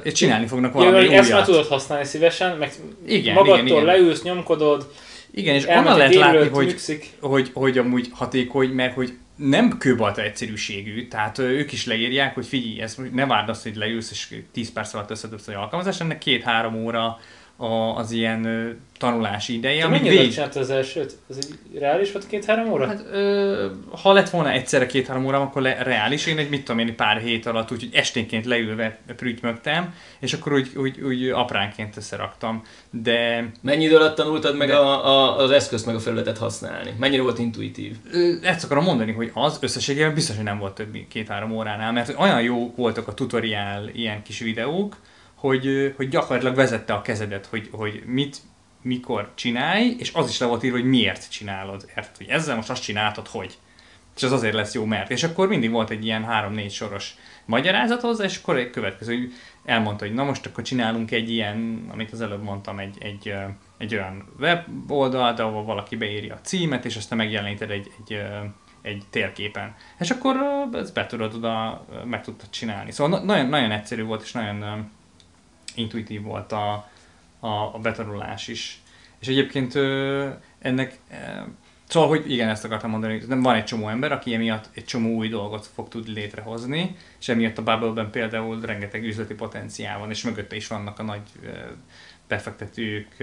[SPEAKER 4] és csinálni fognak valami
[SPEAKER 1] hogy ezt már
[SPEAKER 4] újat.
[SPEAKER 1] tudod használni szívesen, meg
[SPEAKER 4] Igen,
[SPEAKER 1] magadtól
[SPEAKER 4] igen, igen.
[SPEAKER 1] leülsz, nyomkodod,
[SPEAKER 4] Igen, és onnan lehet látni, hogy,
[SPEAKER 1] működik.
[SPEAKER 4] hogy, hogy amúgy hatékony, mert hogy nem kőbalta egyszerűségű, tehát ők is leírják, hogy figyelj, ezt ne várd azt, hogy leülsz és 10 perc alatt összedobsz egy alkalmazást, ennek két-három óra a, az ilyen ö, tanulási ideje,
[SPEAKER 1] Te mennyire
[SPEAKER 4] végig...
[SPEAKER 1] csinált az elsőt? Ez egy reális volt két-három óra?
[SPEAKER 4] Hát, ö, ha lett volna egyszerre két-három órám, akkor le, reális. Én egy mit tudom én, pár hét alatt, úgyhogy esténként leülve prügymögtem, és akkor úgy, úgy, úgy apránként összeraktam. De
[SPEAKER 3] Mennyi idő alatt tanultad meg
[SPEAKER 4] De-
[SPEAKER 3] a, a, az eszközt, meg a felületet használni? Mennyire volt intuitív?
[SPEAKER 4] Ö, ezt akarom mondani, hogy az összességében biztos, hogy nem volt több két-három óránál, mert olyan jó voltak a tutoriál ilyen kis videók, hogy, hogy gyakorlatilag vezette a kezedet, hogy, hogy mit, mikor csinálj, és az is le volt írva, hogy miért csinálod. Érted, hogy ezzel most azt csináltad, hogy. És az azért lesz jó, mert. És akkor mindig volt egy ilyen három-négy soros magyarázat hozzá, és akkor egy következő, hogy elmondta, hogy na most akkor csinálunk egy ilyen, amit az előbb mondtam, egy, egy, egy olyan weboldalt, ahol valaki beírja a címet, és aztán megjeleníted egy, egy, egy térképen. És akkor ezt be tudod oda, meg tudtad csinálni. Szóval na- nagyon, nagyon egyszerű volt, és nagyon intuitív volt a, a, a betanulás is. És egyébként ö, ennek, ö, szóval, hogy igen, ezt akartam mondani, hogy van egy csomó ember, aki emiatt egy csomó új dolgot fog tudni létrehozni, és emiatt a Bubble-ben például rengeteg üzleti potenciál van, és mögötte is vannak a nagy befektetők,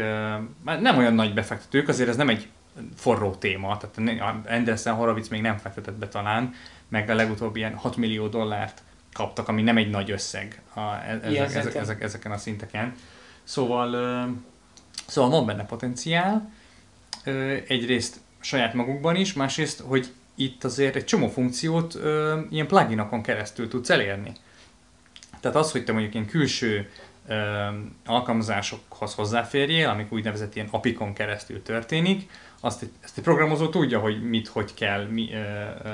[SPEAKER 4] már nem olyan nagy befektetők, azért ez nem egy forró téma, tehát Anderson Horowitz még nem fektetett be talán, meg a legutóbb ilyen 6 millió dollárt kaptak, ami nem egy nagy összeg a, e-
[SPEAKER 1] Ilyen
[SPEAKER 4] ezek, ezek, ezek, ezeken a szinteken. Szóval, szóval van benne potenciál, egyrészt saját magukban is, másrészt, hogy itt azért egy csomó funkciót ö, ilyen pluginokon keresztül tudsz elérni. Tehát az, hogy te mondjuk ilyen külső ö, alkalmazásokhoz hozzáférjél, amik úgynevezett ilyen apikon keresztül történik, azt egy, ezt egy programozó tudja, hogy mit, hogy kell mi, ö, ö,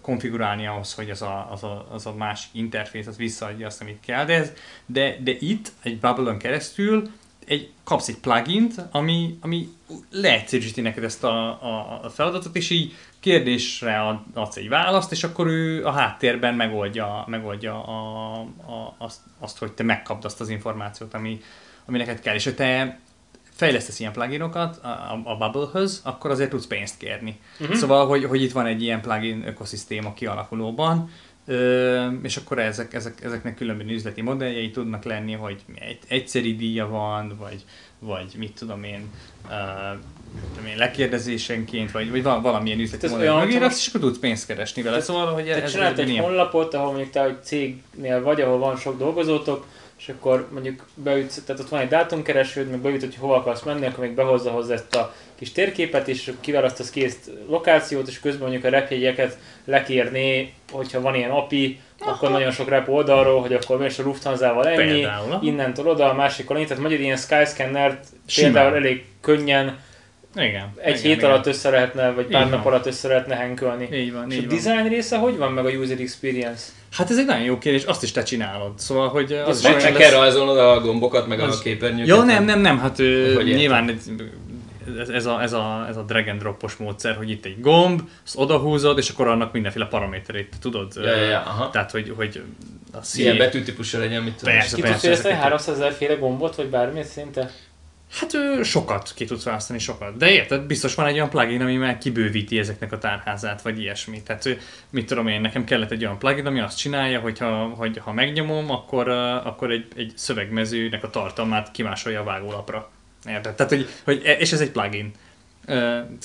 [SPEAKER 4] konfigurálni ahhoz, hogy az a, az, a, az a másik interfész az visszaadja azt, amit kell, de, ez, de, de itt egy Bubble-on keresztül egy, kapsz egy plugint, ami, ami leegyszerűsíti neked ezt a, a, a feladatot, és így kérdésre ad- adsz egy választ, és akkor ő a háttérben megoldja, megoldja a, a, azt, azt, hogy te megkapd azt az információt, ami, ami neked kell. És hogy te fejlesztesz ilyen pluginokat a, a, a Bubble-höz, akkor azért tudsz pénzt kérni. Uh-huh. Szóval, hogy, hogy itt van egy ilyen plugin ökoszisztéma kialakulóban, Ö, és akkor ezek, ezek, ezeknek különböző üzleti modelljei tudnak lenni, hogy egy, egyszeri díja van, vagy, vagy mit tudom én, uh, tudom én lekérdezésenként, vagy, vagy val- valamilyen üzleti
[SPEAKER 1] ez
[SPEAKER 4] modell
[SPEAKER 1] olyan,
[SPEAKER 4] mögé és akkor tudsz pénzt keresni vele. Szóval, hogy
[SPEAKER 1] Te
[SPEAKER 4] ez
[SPEAKER 1] csinált egy honlapot, ahol mondjuk te egy cégnél vagy, ahol van sok dolgozótok, és akkor mondjuk beütsz, tehát ott van egy dátumkeresőd, meg beütöd, hogy hova akarsz menni, akkor még behozza hozzá ezt a kis térképet, és kiválasztasz kész lokációt, és közben mondjuk a repjegyeket lekérné, hogyha van ilyen API, akkor nagyon sok rep oldalról, hogy akkor mész a Lufthansa-val ennyi,
[SPEAKER 4] Például, aha.
[SPEAKER 1] innentől oda, a másikkal ennyi, tehát magyar ilyen Skyscanner-t
[SPEAKER 4] Simán.
[SPEAKER 1] például elég könnyen
[SPEAKER 4] Igen.
[SPEAKER 1] egy
[SPEAKER 4] igen,
[SPEAKER 1] hét
[SPEAKER 4] igen.
[SPEAKER 1] alatt össze lehetne, vagy pár nap alatt össze lehetne henkölni.
[SPEAKER 4] Így van,
[SPEAKER 1] És
[SPEAKER 4] így
[SPEAKER 1] a
[SPEAKER 4] van.
[SPEAKER 1] design része hogy van meg a user experience?
[SPEAKER 4] Hát ez egy nagyon jó kérdés, azt is te csinálod. Szóval, hogy az
[SPEAKER 1] Ez
[SPEAKER 4] is
[SPEAKER 3] Meg, kell rajzolnod a gombokat, meg
[SPEAKER 4] Az-
[SPEAKER 3] a képernyőket.
[SPEAKER 4] Ja, nem, nem, nem, hát
[SPEAKER 3] Hogy értem?
[SPEAKER 4] nyilván egy, ez, ez, a, ez, a, ez a drag and dropos módszer, hogy itt egy gomb, azt odahúzod, és akkor annak mindenféle paraméterét tudod.
[SPEAKER 3] Ja, ja, ja, aha.
[SPEAKER 4] Tehát, hogy, hogy a szín...
[SPEAKER 3] Ilyen betűtípusra legyen, mit tudom.
[SPEAKER 4] Persze.
[SPEAKER 1] Ki tudsz
[SPEAKER 4] persze,
[SPEAKER 1] fejleszteni
[SPEAKER 4] ezeket-
[SPEAKER 1] 300 ezer féle gombot, vagy bármilyen szinte?
[SPEAKER 4] Hát ő, sokat ki tudsz választani, sokat. De érted, biztos van egy olyan plugin, ami már kibővíti ezeknek a tárházát, vagy ilyesmi. Tehát mit tudom én, nekem kellett egy olyan plugin, ami azt csinálja, hogy ha, hogy ha megnyomom, akkor, akkor egy, egy szövegmezőnek a tartalmát kimásolja a vágólapra. Érted? Tehát, hogy, hogy, e- és ez egy plugin.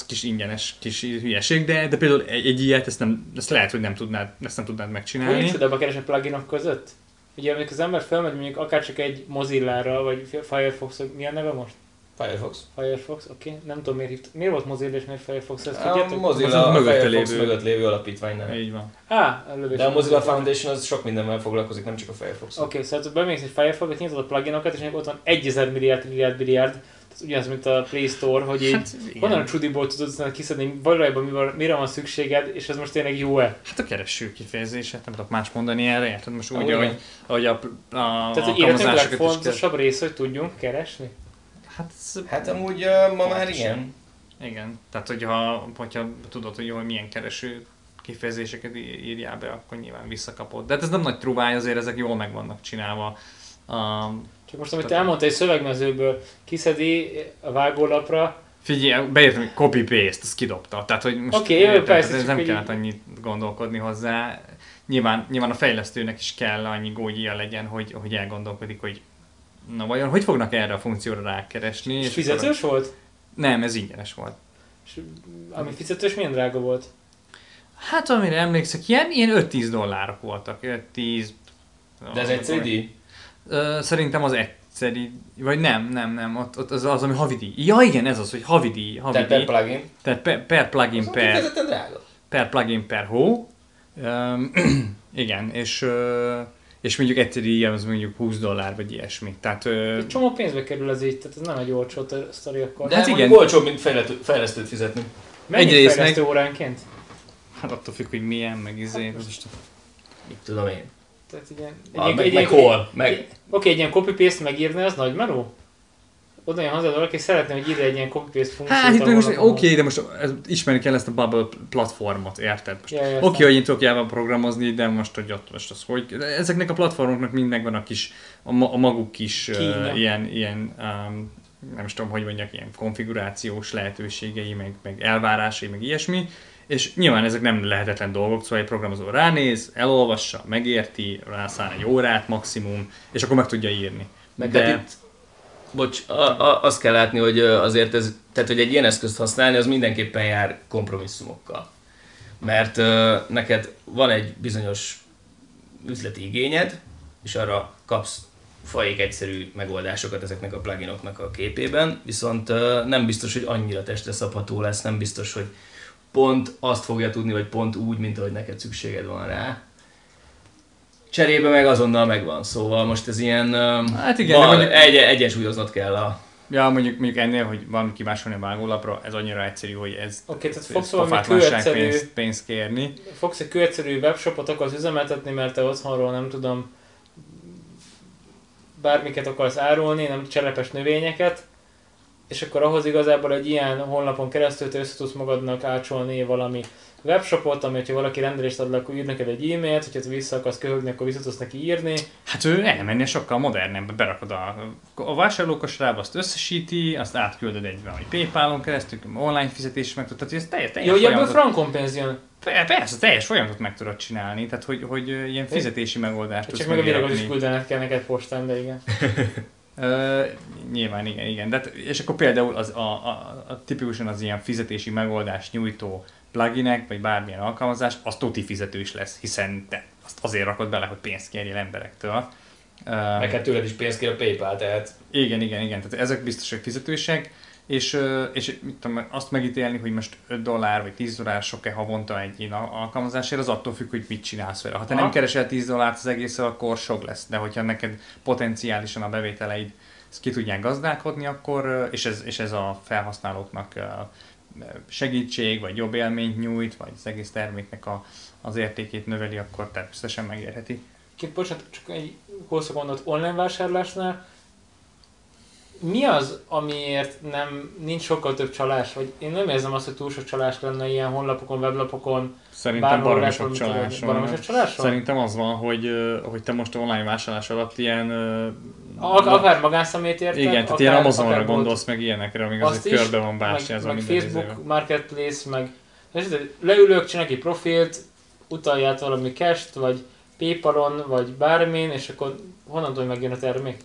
[SPEAKER 4] Kis ingyenes kis hülyeség, de, de például egy, egy ilyet, ezt, nem, ezt lehet, hogy nem tudnád, ezt nem tudnád megcsinálni.
[SPEAKER 1] nincs oda a pluginok között? Ugye amikor az ember felmegy mondjuk akár csak egy Mozilla-ra, vagy Firefox, mi a neve most?
[SPEAKER 3] Firefox.
[SPEAKER 1] Firefox, oké. Okay. Nem tudom miért hívt. Miért volt Mozilla és miért Firefox? Ezt
[SPEAKER 3] A
[SPEAKER 1] tudjátok?
[SPEAKER 3] Mozilla
[SPEAKER 4] Az
[SPEAKER 3] a
[SPEAKER 4] mögötte
[SPEAKER 3] Firefox
[SPEAKER 4] lévő-
[SPEAKER 3] mögött lévő alapítvány nem.
[SPEAKER 4] Így van.
[SPEAKER 1] Á, előbb
[SPEAKER 3] De a Mozilla Foundation az sok mindenvel foglalkozik, nem csak a Firefox.
[SPEAKER 1] Oké, okay, szóval bemész egy Firefoxot, nyitod a pluginokat, és ott van 1000 milliárd, milliárd, milliárd. Ez ugyanaz, mint a Play Store, hogy így
[SPEAKER 4] Hát, igen.
[SPEAKER 1] honnan a csudiból tudod kiszedni, valójában mi van- mire van szükséged, és ez most tényleg jó-e?
[SPEAKER 4] Hát a kereső kifejezéset, nem tudok más mondani erre, érted? Most úgy, ahogy, ahogy a, a
[SPEAKER 1] Tehát, hogy életünk legfontosabb része, hogy tudjunk keresni?
[SPEAKER 4] Hát, ez-
[SPEAKER 3] Hát amúgy uh, ma már igen.
[SPEAKER 4] igen. Tehát, hogyha, hogyha tudod, hogy, hogy milyen kereső kifejezéseket írjál be, akkor nyilván visszakapod. De hát ez nem nagy truváj, azért ezek jól meg vannak csinálva. Um,
[SPEAKER 1] Csak most, amit elmondtál egy szövegmezőből, kiszedi a vágólapra,
[SPEAKER 4] figyelj, beírtam, hogy copy-paste, ezt kidobta. Tehát, hogy most
[SPEAKER 1] Oké, jó,
[SPEAKER 4] érted?
[SPEAKER 1] persze,
[SPEAKER 4] ez nem
[SPEAKER 1] hogy-
[SPEAKER 4] kellett annyit gondolkodni hozzá. Nyilván, nyilván a fejlesztőnek is kell annyi gógyia legyen, hogy, hogy elgondolkodik, hogy na vajon hogy fognak erre a funkcióra rákeresni?
[SPEAKER 1] És
[SPEAKER 4] és
[SPEAKER 1] fizetős volt?
[SPEAKER 4] akkor- Nem, ez ingyenes volt.
[SPEAKER 1] És ami fizetős milyen drága volt?
[SPEAKER 4] Hát amire emlékszek, ilyen, ilyen 5-10 dollárok voltak. 10...
[SPEAKER 3] De ez egyszerű díj?
[SPEAKER 4] Szerintem az egyszeri, vagy nem, nem, nem, ott, ott az, az, ami havidíj. Ja igen, ez az, hogy havidíj,
[SPEAKER 3] Tehát per plugin.
[SPEAKER 4] Tehát per, per plugin
[SPEAKER 3] Az
[SPEAKER 4] per, per plugin per hó. Um, igen, és, és mondjuk egyszeri az mondjuk 20 dollár, vagy ilyesmi. Tehát ö,
[SPEAKER 1] Egy csomó pénzbe kerül ez így, tehát ez nem egy olcsó sztori akkor.
[SPEAKER 3] De
[SPEAKER 4] Hát igen.
[SPEAKER 3] olcsóbb, mint fejlesztő, fejlesztőt fizetni.
[SPEAKER 1] Mennyit
[SPEAKER 4] egyrészt
[SPEAKER 1] fejlesztő óránként?
[SPEAKER 4] hát attól függ, hogy milyen, meg izé.
[SPEAKER 1] Hát
[SPEAKER 4] most
[SPEAKER 3] Mit tudom én.
[SPEAKER 1] Tehát igen.
[SPEAKER 3] Ah, meg, meg hol? Meg,
[SPEAKER 1] Oké, egy ilyen copy-paste megírni, az nagy meló? Oda jön hozzá valaki, szeretné, hogy írja egy ilyen copy-paste funkciót.
[SPEAKER 4] Hát itt meg most, oké, okay, de most ez, ismerni kell ezt a Bubble platformot, érted? Most
[SPEAKER 1] Ja,
[SPEAKER 4] Oké, okay, hogy én tudok Java programozni, de most, hogy ott most az hogy... de Ezeknek a platformoknak mindnek van a kis, a, ma, a maguk kis uh, ilyen, ilyen um, nem is tudom, hogy mondjak, ilyen konfigurációs lehetőségei, meg, meg elvárásai, meg ilyesmi. És nyilván ezek nem lehetetlen dolgok, szóval egy programozó ránéz, elolvassa, megérti, rászán egy órát maximum, és akkor meg tudja írni.
[SPEAKER 3] meg
[SPEAKER 4] De-
[SPEAKER 3] hát itt, bocs, a, a, azt kell látni, hogy azért ez, tehát hogy egy ilyen eszközt használni, az mindenképpen jár kompromisszumokkal. Mert ö, neked van egy bizonyos üzleti igényed, és arra kapsz faik egyszerű megoldásokat ezeknek a pluginoknak a képében, viszont ö, nem biztos, hogy annyira testre szabható lesz, nem biztos, hogy pont azt fogja tudni, vagy pont úgy, mint ahogy neked szükséged van rá. Cserébe meg azonnal megvan, szóval most ez ilyen...
[SPEAKER 4] Hát igen,
[SPEAKER 3] van,
[SPEAKER 4] mondjuk-
[SPEAKER 3] egy, egyensúlyoznod kell a...
[SPEAKER 4] Ja, mondjuk, mondjuk ennél, hogy valami kimásolni a vágólapra, ez annyira egyszerű, hogy ez
[SPEAKER 1] Oké, tehát
[SPEAKER 4] ez
[SPEAKER 1] fogsz valami kőegyszerű,
[SPEAKER 4] pénzt, pénzt kérni.
[SPEAKER 1] fogsz egy kőegyszerű webshopot akarsz üzemeltetni, mert te otthonról nem tudom, bármiket akarsz árulni, nem cselepes növényeket, és akkor ahhoz igazából egy ilyen honlapon keresztül te össze tudsz magadnak ácsolni valami webshopot, amit ha valaki rendelést ad akkor ír neked egy e-mailt, hogyha vissza akarsz köhögni, akkor vissza tudsz neki írni.
[SPEAKER 4] Hát ő elmenni sokkal modernebb, berakod a, a vásárlókosrába, azt összesíti, azt átküldöd egy valami Paypalon keresztül, online fizetés meg tudod, tehát ez teljes, teljes
[SPEAKER 1] Jó, hogy ebből frankon pénz jön.
[SPEAKER 4] Per- persze, teljes folyamatot meg tudod csinálni, tehát hogy, hogy ilyen fizetési megoldást tudsz
[SPEAKER 1] Csak meg a világot is küldened kell neked postán, de igen.
[SPEAKER 4] Ö, nyilván igen, igen. De, és akkor például az, a, a, a, tipikusan az ilyen fizetési megoldást nyújtó pluginek, vagy bármilyen alkalmazás, az tuti fizetős lesz, hiszen te azt azért rakod bele, hogy pénzt kérjél emberektől.
[SPEAKER 3] Meg hát tőled is pénzt kér a PayPal, tehát
[SPEAKER 4] igen, igen, igen. Tehát ezek biztos, hogy fizetősek, és, és mit tudom, azt megítélni, hogy most 5 dollár vagy 10 dollár sok-e havonta egy ilyen al- alkalmazásért, az attól függ, hogy mit csinálsz vele. Ha te
[SPEAKER 1] Aha.
[SPEAKER 4] nem keresel 10 dollárt az egészről, akkor sok lesz, de hogyha neked potenciálisan a bevételeid ezt ki tudják gazdálkodni, akkor, és ez, és ez a felhasználóknak segítség, vagy jobb élményt nyújt, vagy az egész terméknek a, az értékét növeli, akkor természetesen megérheti.
[SPEAKER 1] Két, bocsánat, csak egy hosszú gondot online vásárlásnál. Mi az, amiért nem, nincs sokkal több csalás? Vagy én nem érzem azt, hogy túl sok csalás lenne ilyen honlapokon, weblapokon,
[SPEAKER 4] Szerintem baromi sok csalás van.
[SPEAKER 1] csalás van?
[SPEAKER 4] Szerintem az van, hogy, hogy te most online vásárlás alatt ilyen...
[SPEAKER 1] Ak- akár magánszemélyt érted,
[SPEAKER 4] igen, tehát ilyen Amazonra gondolsz, meg ilyenekre, amíg
[SPEAKER 1] Azt
[SPEAKER 4] az
[SPEAKER 1] is,
[SPEAKER 4] körbe van
[SPEAKER 1] meg,
[SPEAKER 4] bástyázva
[SPEAKER 1] meg
[SPEAKER 4] minden
[SPEAKER 1] Facebook
[SPEAKER 4] izével.
[SPEAKER 1] Marketplace, meg leülök, csinálok egy profilt, utalját valami cash vagy Paypalon, vagy bármin, és akkor honnan tudom, hogy megjön a termék?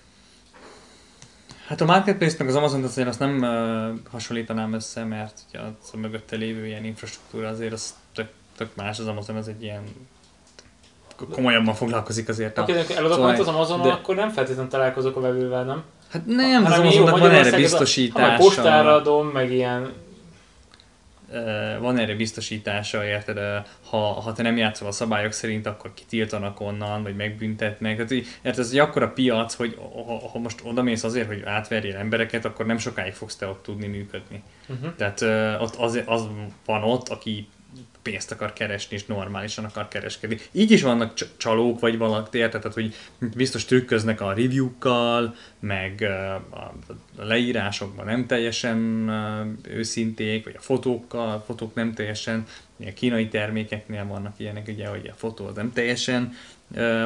[SPEAKER 4] Hát a Marketplace meg az Amazon azért azt nem uh, hasonlítanám össze, mert ugye az a mögötte lévő ilyen infrastruktúra azért az tök, tök más, az Amazon az egy ilyen komolyabban foglalkozik azért. A,
[SPEAKER 1] Oké, okay, eladok
[SPEAKER 4] szóval-
[SPEAKER 1] az Amazonon,
[SPEAKER 4] de-
[SPEAKER 1] akkor nem feltétlenül találkozok a vevővel, nem?
[SPEAKER 4] hát nem, az
[SPEAKER 1] Hanem jó,
[SPEAKER 4] Amazonnak van erre
[SPEAKER 1] ez Ha
[SPEAKER 4] biztosítása.
[SPEAKER 1] majd postára adom, meg ilyen...
[SPEAKER 4] Van erre biztosítása, érted? Ha, ha te nem játszol a szabályok szerint, akkor kitiltanak onnan, vagy megbüntetnek. Tehát, érted, ez egy akkora piac, hogy ha, ha most odamész azért, hogy átverjél embereket, akkor nem sokáig fogsz te ott tudni működni.
[SPEAKER 1] Uh-huh.
[SPEAKER 4] Tehát ott az, az van ott, aki pénzt akar keresni, és normálisan akar kereskedni. Így is vannak cs- csalók, vagy valaki? Tehát, hogy biztos trükköznek a review-kkal, meg a, leírásokban nem teljesen őszinték, vagy a fotókkal, a fotók nem teljesen, a kínai termékeknél vannak ilyenek, ugye, hogy a fotó az nem teljesen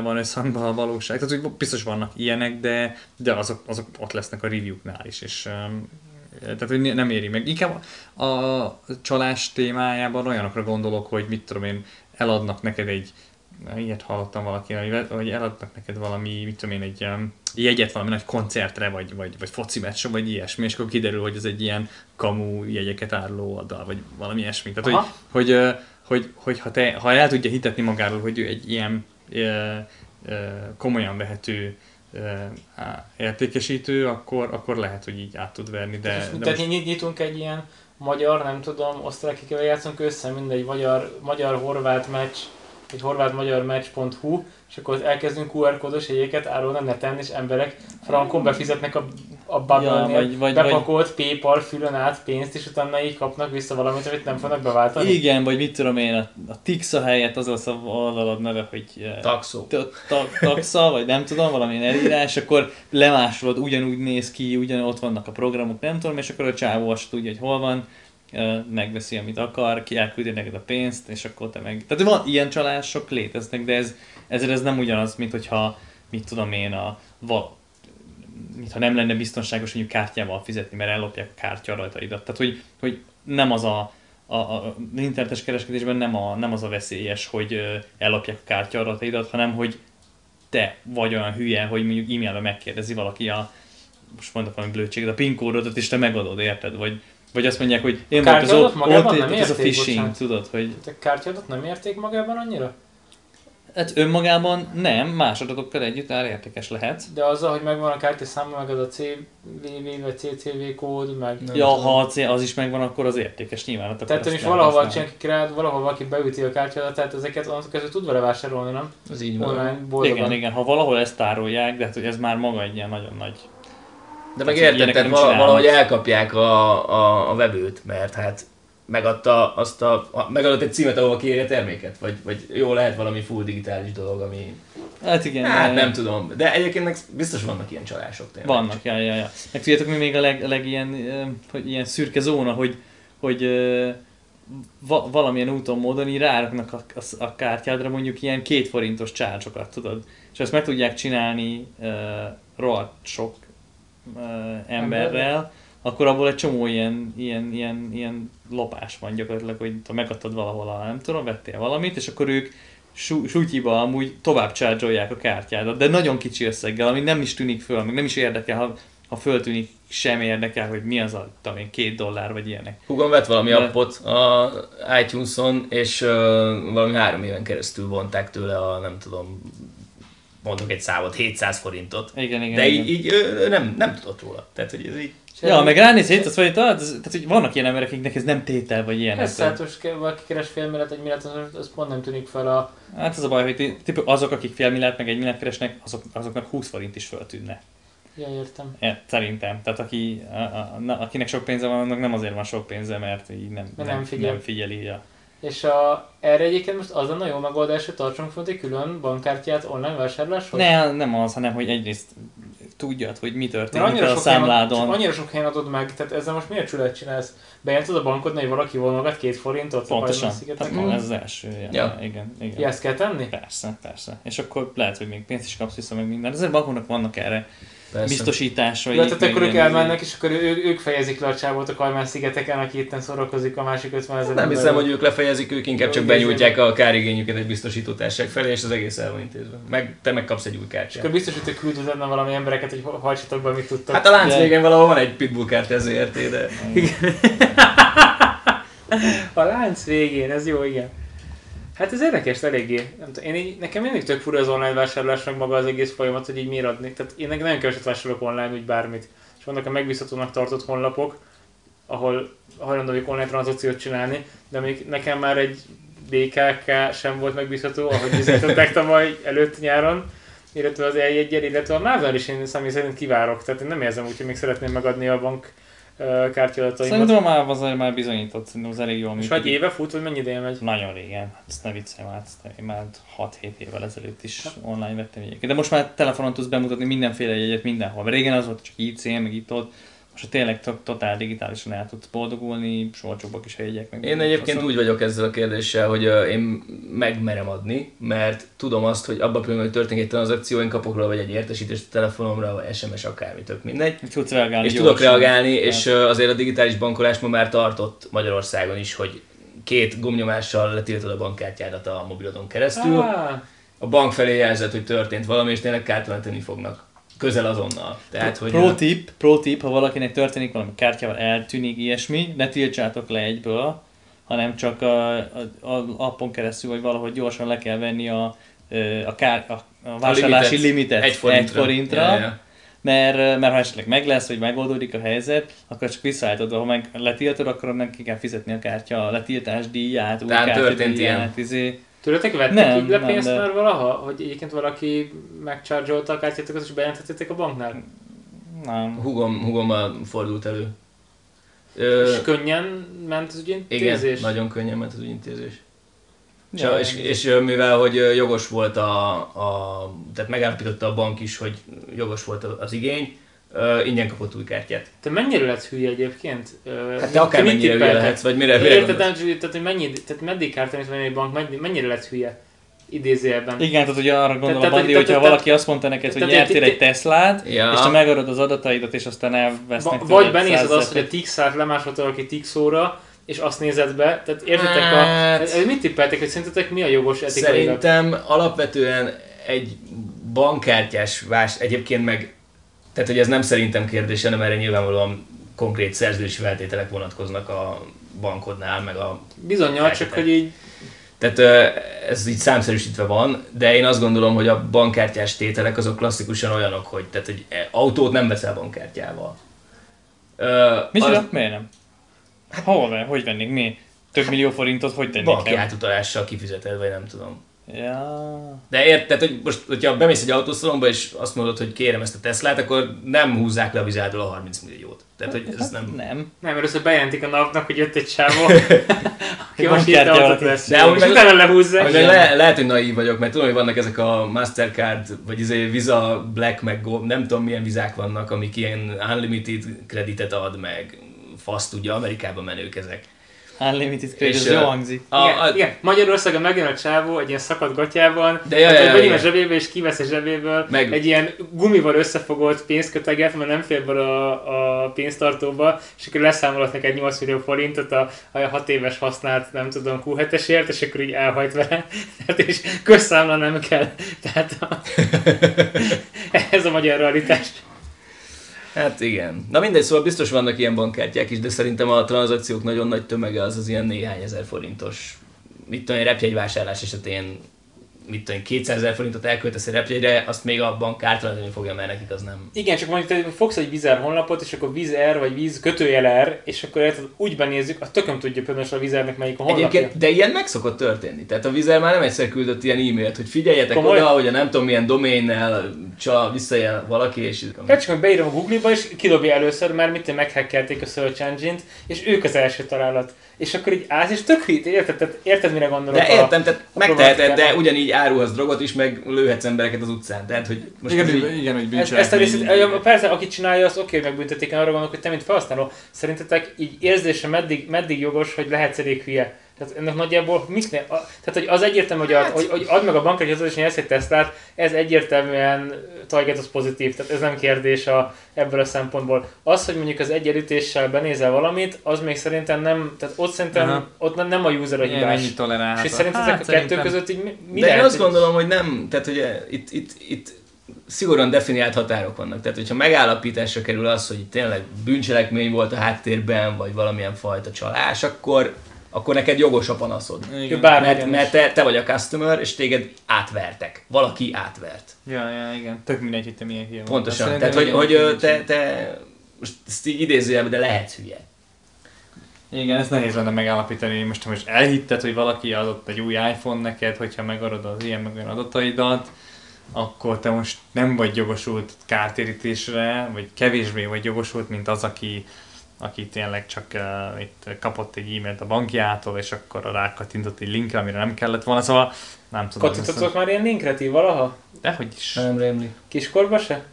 [SPEAKER 4] van összhangban a valóság. Tehát, hogy biztos vannak ilyenek, de, de azok, azok ott lesznek a review-knál is, és tehát, hogy nem éri meg. Inkább a csalás témájában olyanokra gondolok, hogy mit tudom én, eladnak neked egy ilyet hallottam valaki, hogy, eladnak neked valami, mit tudom én, egy um, jegyet valami nagy koncertre, vagy, vagy, vagy foci meccsre, vagy ilyesmi, és akkor kiderül, hogy ez egy ilyen kamu jegyeket áruló oldal, vagy valami ilyesmi. Tehát, hogy, hogy, hogy, hogy, hogy ha, te, ha el tudja hitetni magáról, hogy ő egy ilyen ö, ö, komolyan vehető értékesítő, akkor, akkor lehet, hogy így át tud verni. De,
[SPEAKER 1] de
[SPEAKER 4] de
[SPEAKER 1] most... nyitunk egy ilyen magyar, nem tudom, osztrákikével játszunk össze, mindegy magyar, magyar-horvát meccs, egy horvát-magyar meccs.hu, és akkor elkezdünk QR kódos jegyeket árulni a neten, és emberek frankon befizetnek a, a bubble ja, vagy, vagy, bepakolt vagy... PayPal fülön át pénzt, és utána így kapnak vissza valamit, amit nem fognak beváltani.
[SPEAKER 4] Igen, vagy mit tudom én, a, a Tixa helyett az az a oldalad neve, hogy...
[SPEAKER 3] Taxo.
[SPEAKER 4] taxa, vagy nem tudom, valamilyen elírás, akkor lemásolod, ugyanúgy néz ki, ugyan ott vannak a programok, nem tudom, és akkor a csávó azt tudja, hogy hol van, megveszi, amit akar, ki elküldi neked a pénzt, és akkor te meg... Tehát van ilyen csalások léteznek, de ez, ezért ez nem ugyanaz, mint hogyha, mit tudom én, a, val, mintha nem lenne biztonságos mondjuk kártyával fizetni, mert ellopják a kártya rajtaidat. Tehát, hogy, hogy nem az a, a, a internetes kereskedésben nem, a, nem az a veszélyes, hogy ellopják a kártya adataidat, hanem hogy te vagy olyan hülye, hogy mondjuk e-mailben megkérdezi valaki a, most mondok valami blödséget, a PIN kódot, és te megadod, érted? Vagy, vagy azt mondják, hogy én
[SPEAKER 1] volt az ott, ott
[SPEAKER 4] ez a phishing, bocsánat. tudod, hogy...
[SPEAKER 1] A kártyádat nem érték magában annyira?
[SPEAKER 4] Hát önmagában nem, más adatokkal együtt értékes lehet.
[SPEAKER 1] De azzal, hogy megvan a kártya száma, meg az a CVV vagy CCV kód, meg...
[SPEAKER 4] Nem ja, ha az is megvan, akkor az értékes nyilván.
[SPEAKER 1] Tehát is valahol csinálni királyt, valahol valaki beüti a kártyádat, tehát ezeket onnantól kezdve tud vele vásárolni, nem?
[SPEAKER 3] Az így van.
[SPEAKER 4] Igen, igen, ha valahol ezt tárolják, de hát hogy ez már maga egy ilyen nagyon nagy
[SPEAKER 3] de meg érted, tehát valahogy elkapják a, a, a vevőt, mert hát megadta azt a, megadott egy címet, ahol kiírja a terméket, vagy, vagy jó lehet valami full digitális dolog, ami...
[SPEAKER 4] Hát igen.
[SPEAKER 3] Hát nem tudom, de egyébként biztos vannak ilyen csalások
[SPEAKER 4] tényleg. Vannak, ja, ja, ja. Meg tudjátok, mi még a leg, a leg ilyen, hogy ilyen szürke zóna, hogy, hogy va, valamilyen úton, módon így ráraknak a, a, a kártyádra mondjuk ilyen két forintos csárcsokat, tudod? És ezt meg tudják csinálni uh, rohadt sok uh, emberrel, akkor abból egy csomó ilyen, ilyen, ilyen, ilyen lopás van gyakorlatilag, hogy ha megadtad valahol a nem tudom, vettél valamit, és akkor ők sutyiba amúgy tovább csárgyolják a kártyádat, de nagyon kicsi összeggel, ami nem is tűnik föl, meg nem is érdekel, ha, ha föltűnik, sem érdekel, hogy mi az a, tudom két dollár, vagy ilyenek.
[SPEAKER 3] Hugom vett valami de... appot a iTunes-on, és uh, valami három éven keresztül vonták tőle a, nem tudom, mondok egy számot, 700 forintot.
[SPEAKER 4] Igen, igen,
[SPEAKER 3] De
[SPEAKER 4] igen.
[SPEAKER 3] így, így ő nem, nem tudott róla. Tehát, hogy ez így...
[SPEAKER 4] Ja, meg ránéz 700 forint, tehát, tehát, hogy vannak ilyen emberek, akiknek ez nem tétel, vagy ilyen.
[SPEAKER 1] Ez szálltos, valaki keres fél milliárd, egy milliárd, az, az pont nem tűnik fel a...
[SPEAKER 4] Hát az a baj, hogy típus, azok, akik fél milliárd, meg egy milliárd keresnek, azok, azoknak 20 forint is föltűnne.
[SPEAKER 1] Ja, értem.
[SPEAKER 4] Ja, szerintem. Tehát aki, a, a, a, akinek sok pénze van, annak nem azért van sok pénze, mert így nem, nem, nem, figyel. nem figyeli. Ja.
[SPEAKER 1] És a, erre egyébként most az a jó megoldás, hogy tartsunk fönt egy külön bankkártyát online vásárláshoz?
[SPEAKER 4] Ne, nem az, hanem hogy egyrészt tudjad, hogy mi történik annyira a számládon.
[SPEAKER 1] Helyen, annyira sok helyen adod meg, tehát ezzel most miért csület csinálsz? Bejelentod a bankodnál, hogy valaki vonogat két forintot?
[SPEAKER 4] Pontosan, tehát mm. ez az első. Ja. Igen, igen.
[SPEAKER 1] Ja, ezt kell tenni?
[SPEAKER 4] Persze, persze. És akkor lehet, hogy még pénzt is kapsz vissza, meg minden. Ezért bankoknak vannak erre Persze. biztosításai.
[SPEAKER 1] Ja, tehát akkor ők elmennek, és akkor ő, ők fejezik le a csávót a Kajmán szigeteken, aki itt szórakozik a másik 50 ezer.
[SPEAKER 3] Nem hiszem, hogy ők lefejezik, ők inkább csak benyújtják a kárigényüket egy biztosítótárság felé, és az egész el van intézve. Meg, te megkapsz egy új kártyát.
[SPEAKER 1] Akkor biztosító küld valami embereket, hogy hajtsatok be, mit tudtak.
[SPEAKER 3] Hát a lánc végén valahol van egy pitbull kártya ezért, de...
[SPEAKER 1] a lánc végén, ez jó, igen. Hát ez érdekes, eléggé. Nem tudom, én így, nekem mindig tök fura az online vásárlásnak maga az egész folyamat, hogy így miért adni. Tehát én nagyon keveset vásárolok online, úgy bármit. És vannak a megbízhatónak tartott honlapok, ahol hajlandó vagyok online tranzakciót csinálni, de még nekem már egy BKK sem volt megbízható, ahogy üzletettek tavaly előtt nyáron, illetve az eljegyel, illetve a Mával is én személy szerint kivárok, tehát én nem érzem úgy, hogy még szeretném megadni a bank kártyadataimat.
[SPEAKER 4] Szerintem már az már bizonyított, szerintem az elég jól
[SPEAKER 1] működik. És vagy éve fut, vagy mennyi ideje megy?
[SPEAKER 4] Nagyon régen, hát ezt ne viccelj már, én már 6-7 évvel ezelőtt is online vettem jegyeket. De most már telefonon tudsz bemutatni mindenféle jegyet mindenhol. Mert régen az volt csak IC, meg itt ott, most tényleg totál digitálisan el tudsz boldogulni, sorcsokba is hegyek meg.
[SPEAKER 3] Én egyébként azt úgy vagyok ezzel a kérdéssel, hogy én megmerem adni, mert tudom azt, hogy abban a pillanatban, hogy történik egy tranzakció, én kapok róla vagy egy értesítést a telefonomra, vagy SMS, akármi, tök mindegy.
[SPEAKER 4] Tudsz reagálni
[SPEAKER 3] és tudok reagálni, és uh, azért a digitális bankolás ma már tartott Magyarországon is, hogy két gomnyomással letiltod a bankkártyádat a mobilodon keresztül.
[SPEAKER 1] Ah,
[SPEAKER 3] A bank felé jelzett, hogy történt valami, és tényleg kártalanítani fognak. Közel azonnal. Tehát, hogy
[SPEAKER 4] Pro tip, pro tip, ha valakinek történik valami kártyával eltűnik ilyesmi, ne tiltsátok le egyből, hanem csak a, a, a appon keresztül, vagy valahogy gyorsan le kell venni a, a, kár, a, a vásárlási
[SPEAKER 3] limitet
[SPEAKER 4] limitet
[SPEAKER 3] egy forintra.
[SPEAKER 4] Egy forintra
[SPEAKER 3] Ja, ja.
[SPEAKER 4] Mert, mert ha esetleg meg lesz, vagy megoldódik a helyzet, akkor csak visszaállítod, ha meg letiltod, akkor annak ki kell fizetni a kártya a letiltás díját, új kártya
[SPEAKER 3] történt
[SPEAKER 4] díját, izé.
[SPEAKER 1] Tőletek vettek
[SPEAKER 4] Nem,
[SPEAKER 1] így le
[SPEAKER 4] nem,
[SPEAKER 1] pénzt
[SPEAKER 4] de-
[SPEAKER 1] már valaha? Hogy egyébként valaki megcharge-olta a kártyátokat és bejelentettétek a banknál?
[SPEAKER 4] Nem.
[SPEAKER 3] Hugom, hugommal fordult elő. Ö,
[SPEAKER 1] És könnyen ment az
[SPEAKER 3] igen,
[SPEAKER 1] ügyintézés?
[SPEAKER 3] nagyon könnyen ment az ügyintézés.
[SPEAKER 4] Ja,
[SPEAKER 3] és, és ö, mivel, hogy jogos volt a, a, tehát megállapította a bank is, hogy jogos volt az igény, ö, ingyen kapott új kártyát.
[SPEAKER 1] Te mennyire letsz hülye egyébként? Ö,
[SPEAKER 3] Hát te akár
[SPEAKER 1] mit
[SPEAKER 3] mennyire hülye lehetsz, vagy mire, mire
[SPEAKER 1] Érted, nem, tehát, hogy mennyi, tehát meddig kártyányt venni egy bank, mennyi- mennyire letsz hülye? Idézőjelben.
[SPEAKER 4] Igen, tehát ugye arra gondolom,
[SPEAKER 1] Tehát-
[SPEAKER 4] Bandi,
[SPEAKER 1] tehát-
[SPEAKER 4] hogyha
[SPEAKER 1] tehát-
[SPEAKER 4] valaki azt mondta neked, hogy
[SPEAKER 1] tehát-
[SPEAKER 4] nyertél
[SPEAKER 1] tehát-
[SPEAKER 4] egy Teslát,
[SPEAKER 3] Ja.
[SPEAKER 4] és te megadod az adataidat, és aztán elvesznek
[SPEAKER 1] vagy benézed azt, hogy a Tixát lemásolta valaki Tixóra, és azt nézed be, tehát értetek a...
[SPEAKER 3] Hát-
[SPEAKER 1] ez- Mit tippeltek, hogy szerintetek mi a jogos etikailag?
[SPEAKER 3] Szerintem alapvetően egy bankkártyás vás, egyébként meg, tehát hogy ez nem szerintem kérdés, hanem erre nyilvánvalóan konkrét szerződési feltételek vonatkoznak a bankodnál, meg a
[SPEAKER 1] Bizonyal, csak hogy így
[SPEAKER 3] Tehát ez így számszerűsítve van, de én azt gondolom, hogy a bankkártyás tételek azok klasszikusan olyanok, hogy, tehát, hogy e, autót nem veszel bankkártyával.
[SPEAKER 4] Micsoda?
[SPEAKER 3] az
[SPEAKER 4] Miért nem? Hol van? Hogy vennék? Mi? Több millió forintot hogy tennék
[SPEAKER 3] banki
[SPEAKER 4] el?
[SPEAKER 3] átutalással kifizeted, vagy nem tudom.
[SPEAKER 4] Ja.
[SPEAKER 3] De érted, hogy most, hogyha bemész egy autószalomba, és azt mondod, hogy kérem ezt a Teslát, akkor nem húzzák le a vizádól a 30 milliót. Tehát, hogy ez nem...
[SPEAKER 4] Nem.
[SPEAKER 1] nem, először bejelentik a napnak, hogy jött egy csávó, aki most hirtelen autót vesz,
[SPEAKER 3] De amúgy meg-
[SPEAKER 1] utána lehúzzák.
[SPEAKER 3] Meg le, lehet, hogy naív vagyok, mert tudom, hogy vannak ezek a Mastercard, vagy izé Visa Black, meg Go, nem tudom milyen vizák vannak, amik ilyen unlimited kreditet ad, meg fasz tudja, Amerikában menők ezek.
[SPEAKER 4] Unlimited credit,
[SPEAKER 3] És,
[SPEAKER 4] ez jó hangzik.
[SPEAKER 3] A,
[SPEAKER 1] igen,
[SPEAKER 3] a,
[SPEAKER 1] igen, Magyarországon megjön a csávó egy ilyen szakadt gatyában,
[SPEAKER 3] De jaj, jaj,
[SPEAKER 1] hogy begyűn a
[SPEAKER 3] jaj.
[SPEAKER 1] zsebébe és kivesz a zsebéből
[SPEAKER 3] Meg-
[SPEAKER 1] egy ilyen gumival összefogott pénzköteget, mert nem fér be a, a pénztartóba, és akkor leszámolhat neked 8 millió forintot a, a 6 éves használt, nem tudom, Q7-esért, és akkor így elhajt vele. Tehát és közszámla nem kell. Tehát a, ez a magyar realitás.
[SPEAKER 3] Hát igen. Na mindegy, szóval biztos vannak ilyen bankkártyák is, de szerintem a tranzakciók nagyon nagy tömege az az ilyen néhány ezer forintos. Mit tudom, egy repjegyvásárlás esetén mit tudom, 200 ezer forintot elköltesz egy repjegyre, azt még a bank kártalanítani fogja, mert nekik az nem.
[SPEAKER 1] Igen, csak mondjuk te fogsz egy vízer honlapot, és akkor vízer vagy víz kötőjel R, és akkor érted, úgy benézzük, a tököm tudja például a vízernek melyik a honlapja.
[SPEAKER 3] Egyébként, de ilyen meg szokott történni. Tehát a Vizer már nem egyszer küldött ilyen e-mailt, hogy figyeljetek
[SPEAKER 1] Komoly?
[SPEAKER 3] oda, hogy a nem tudom milyen doménnel csal, visszajel valaki, és
[SPEAKER 1] Hát csak beírom a Google-ba, és kidobja először, mert mit meghackelték a search engine-t, és ők az első találat. És akkor így állsz, és tök hit, érted? Tehát érted, mire gondolok?
[SPEAKER 3] De értem, tehát
[SPEAKER 1] a
[SPEAKER 3] megteheted, de ugyanígy árulhatsz drogot is, meg lőhetsz embereket az utcán. Tehát, hogy most
[SPEAKER 2] Igen,
[SPEAKER 3] így-
[SPEAKER 2] igen, hogy
[SPEAKER 1] Ezt, ezt a részét, persze, aki csinálja, az oké, hogy megbüntetik, arra gondolok, hogy te, mint felhasználó, szerintetek így érzése meddig, meddig jogos, hogy lehetsz elég hülye? Tehát ennek nagyjából mit ne, a, tehát hogy az egyértelmű, hogy, ad, hogy, hogy add meg a bankra, hogy az is egy Teslát, ez egyértelműen target az pozitív, tehát ez nem kérdés a, ebből a szempontból. Az, hogy mondjuk az egyenlítéssel benézel valamit, az még szerintem nem, tehát ott szerintem
[SPEAKER 4] Aha.
[SPEAKER 1] ott nem, nem a user a hibás.
[SPEAKER 4] mennyit tolerálhat.
[SPEAKER 1] És szerinted ezek a kettő között így mi, mi
[SPEAKER 3] de én
[SPEAKER 1] lehet,
[SPEAKER 3] azt
[SPEAKER 1] hogy-
[SPEAKER 3] gondolom, hogy nem, tehát hogy eh, itt, itt, itt szigorúan definiált határok vannak. Tehát, hogyha megállapításra kerül az, hogy tényleg bűncselekmény volt a háttérben, vagy valamilyen fajta csalás, akkor, akkor neked jogos a panaszod.
[SPEAKER 4] Igen.
[SPEAKER 1] Bármi
[SPEAKER 3] Mert, mert te, te vagy a customer, és téged átvertek. Valaki átvert.
[SPEAKER 4] Ja, ja, igen. Tök mindegy, hogy te milyen hülye.
[SPEAKER 3] Pontosan.
[SPEAKER 4] Szerintem
[SPEAKER 3] Tehát, hogy, hogy te, te, most ezt így idézőjelben, de lehetsz hülye.
[SPEAKER 4] Igen, ez nehéz lenne megállapítani. Most, most elhitted, hogy valaki adott egy új iPhone neked, hogyha megadod az ilyen meg olyan adataidat, akkor te most nem vagy jogosult kártérítésre, vagy kevésbé vagy jogosult, mint az, aki, aki tényleg csak uh, itt kapott egy e-mailt a bankjától, és akkor rákattintott egy linkre, amire nem kellett volna, szóval nem tudom.
[SPEAKER 1] Kattintottatok már ilyen linkre ti valaha?
[SPEAKER 4] Dehogy is.
[SPEAKER 3] Nem rémli.
[SPEAKER 1] Kiskorba se?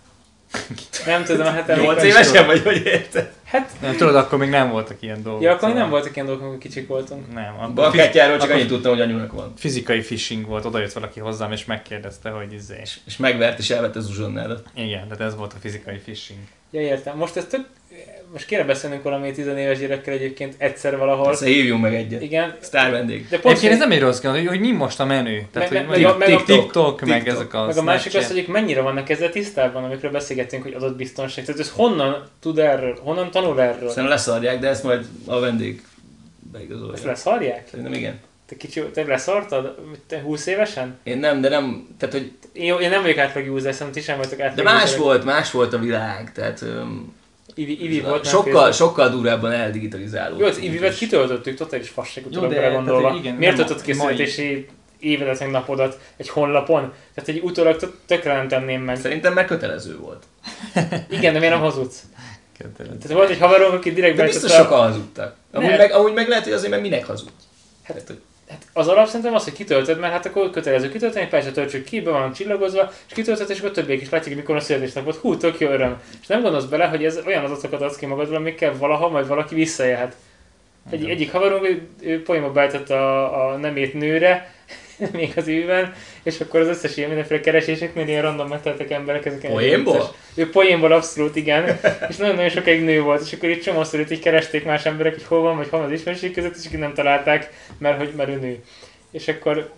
[SPEAKER 1] Nem tudom, hát emlékszem.
[SPEAKER 3] 8 évesen vagy, hogy érted?
[SPEAKER 1] Hát,
[SPEAKER 4] Nem, tudod, akkor még nem voltak ilyen dolgok.
[SPEAKER 1] ja, akkor
[SPEAKER 4] szóval-
[SPEAKER 1] nem voltak ilyen dolgok, amikor kicsik voltunk.
[SPEAKER 4] Nem, akkor
[SPEAKER 3] Bankkártyáról csak annyit tudtam, hogy anyunak van.
[SPEAKER 4] fizikai phishing volt, oda jött valaki hozzám, és megkérdezte, hogy izé.
[SPEAKER 3] És megvert és elvette az uzsonnádat.
[SPEAKER 4] Igen, tehát ez volt a fizikai phishing.
[SPEAKER 1] Ja, értem. Most ez tök... most kéne beszélnünk valami tizenéves gyerekkel egyébként egyszer valahol.
[SPEAKER 3] Persze hívjunk meg egyet.
[SPEAKER 1] Igen.
[SPEAKER 3] Sztár vendég.
[SPEAKER 1] De pont,
[SPEAKER 4] Egyébként ez nem egy rossz hogy, hogy mi most a menü. Tehát,
[SPEAKER 1] Meg-
[SPEAKER 4] hogy
[SPEAKER 1] meg-
[SPEAKER 4] meg, TikTok, TikTok, meg ezek a
[SPEAKER 1] meg a másik az, hogy mennyire vannak ezzel tisztában, amikről beszélgettünk, hogy adott biztonság. Tehát ez honnan tud erről? Honnan tanul erről?
[SPEAKER 3] Szerintem leszarják, de ezt majd a vendég beigazolja.
[SPEAKER 1] Ezt leszarják?
[SPEAKER 3] Szerintem igen.
[SPEAKER 1] Te kicsi, te leszartad? Te 20 évesen?
[SPEAKER 3] Én nem, de nem, tehát hogy,
[SPEAKER 1] Én, én nem vagyok átlag user, szerintem ti sem vagytok
[SPEAKER 3] de
[SPEAKER 1] átlag
[SPEAKER 3] más
[SPEAKER 1] userek.
[SPEAKER 3] volt, más volt a világ, tehát öm,
[SPEAKER 1] Ivi, Ivi volt
[SPEAKER 3] sokkal,
[SPEAKER 1] Facebook.
[SPEAKER 3] sokkal durvábban eldigitalizálódott.
[SPEAKER 1] Jó, az Ivivet kitöltöttük, totális fasság
[SPEAKER 4] Jó,
[SPEAKER 1] utólag
[SPEAKER 4] de-
[SPEAKER 1] belegondolva.
[SPEAKER 4] tehát, igen,
[SPEAKER 1] Miért töltött ki születési évedet meg napodat egy honlapon? Tehát egy utólag tök- tökre nem tenném meg.
[SPEAKER 3] Szerintem meg kötelező volt.
[SPEAKER 1] Igen, de miért nem hazudsz?
[SPEAKER 4] Kötelező.
[SPEAKER 1] Tehát volt egy haverom, aki direkt
[SPEAKER 3] De biztos sokan hazudtak. Amúgy meg, amúgy meg lehet, hogy azért, mert minek hazudj. Hát, hogy
[SPEAKER 1] Hát az alap szerintem az, hogy kitöltöd, mert hát akkor kötelező kitölteni, persze töltsük ki, be van csillagozva, és kitöltöd, és akkor többiek is látják, mikor a születésnapot. Hú, tök jó öröm. És nem gondolsz bele, hogy ez olyan adatokat adsz ki magadról, amikkel valaha majd valaki visszaélhet. Egy, egyik haverom, ő, ő poénba a, a nemét nőre, még az évben, és akkor az összes ilyen mindenféle kereséseknél ilyen random megteltek emberek ezeken.
[SPEAKER 3] Poénból?
[SPEAKER 1] Ő poénból abszolút, igen. és nagyon-nagyon sokáig nő volt, és akkor itt csomószor itt így keresték más emberek, hogy hol van, vagy hol van az ismerőség között, és akkor nem találták, mert hogy mert ő nő. És akkor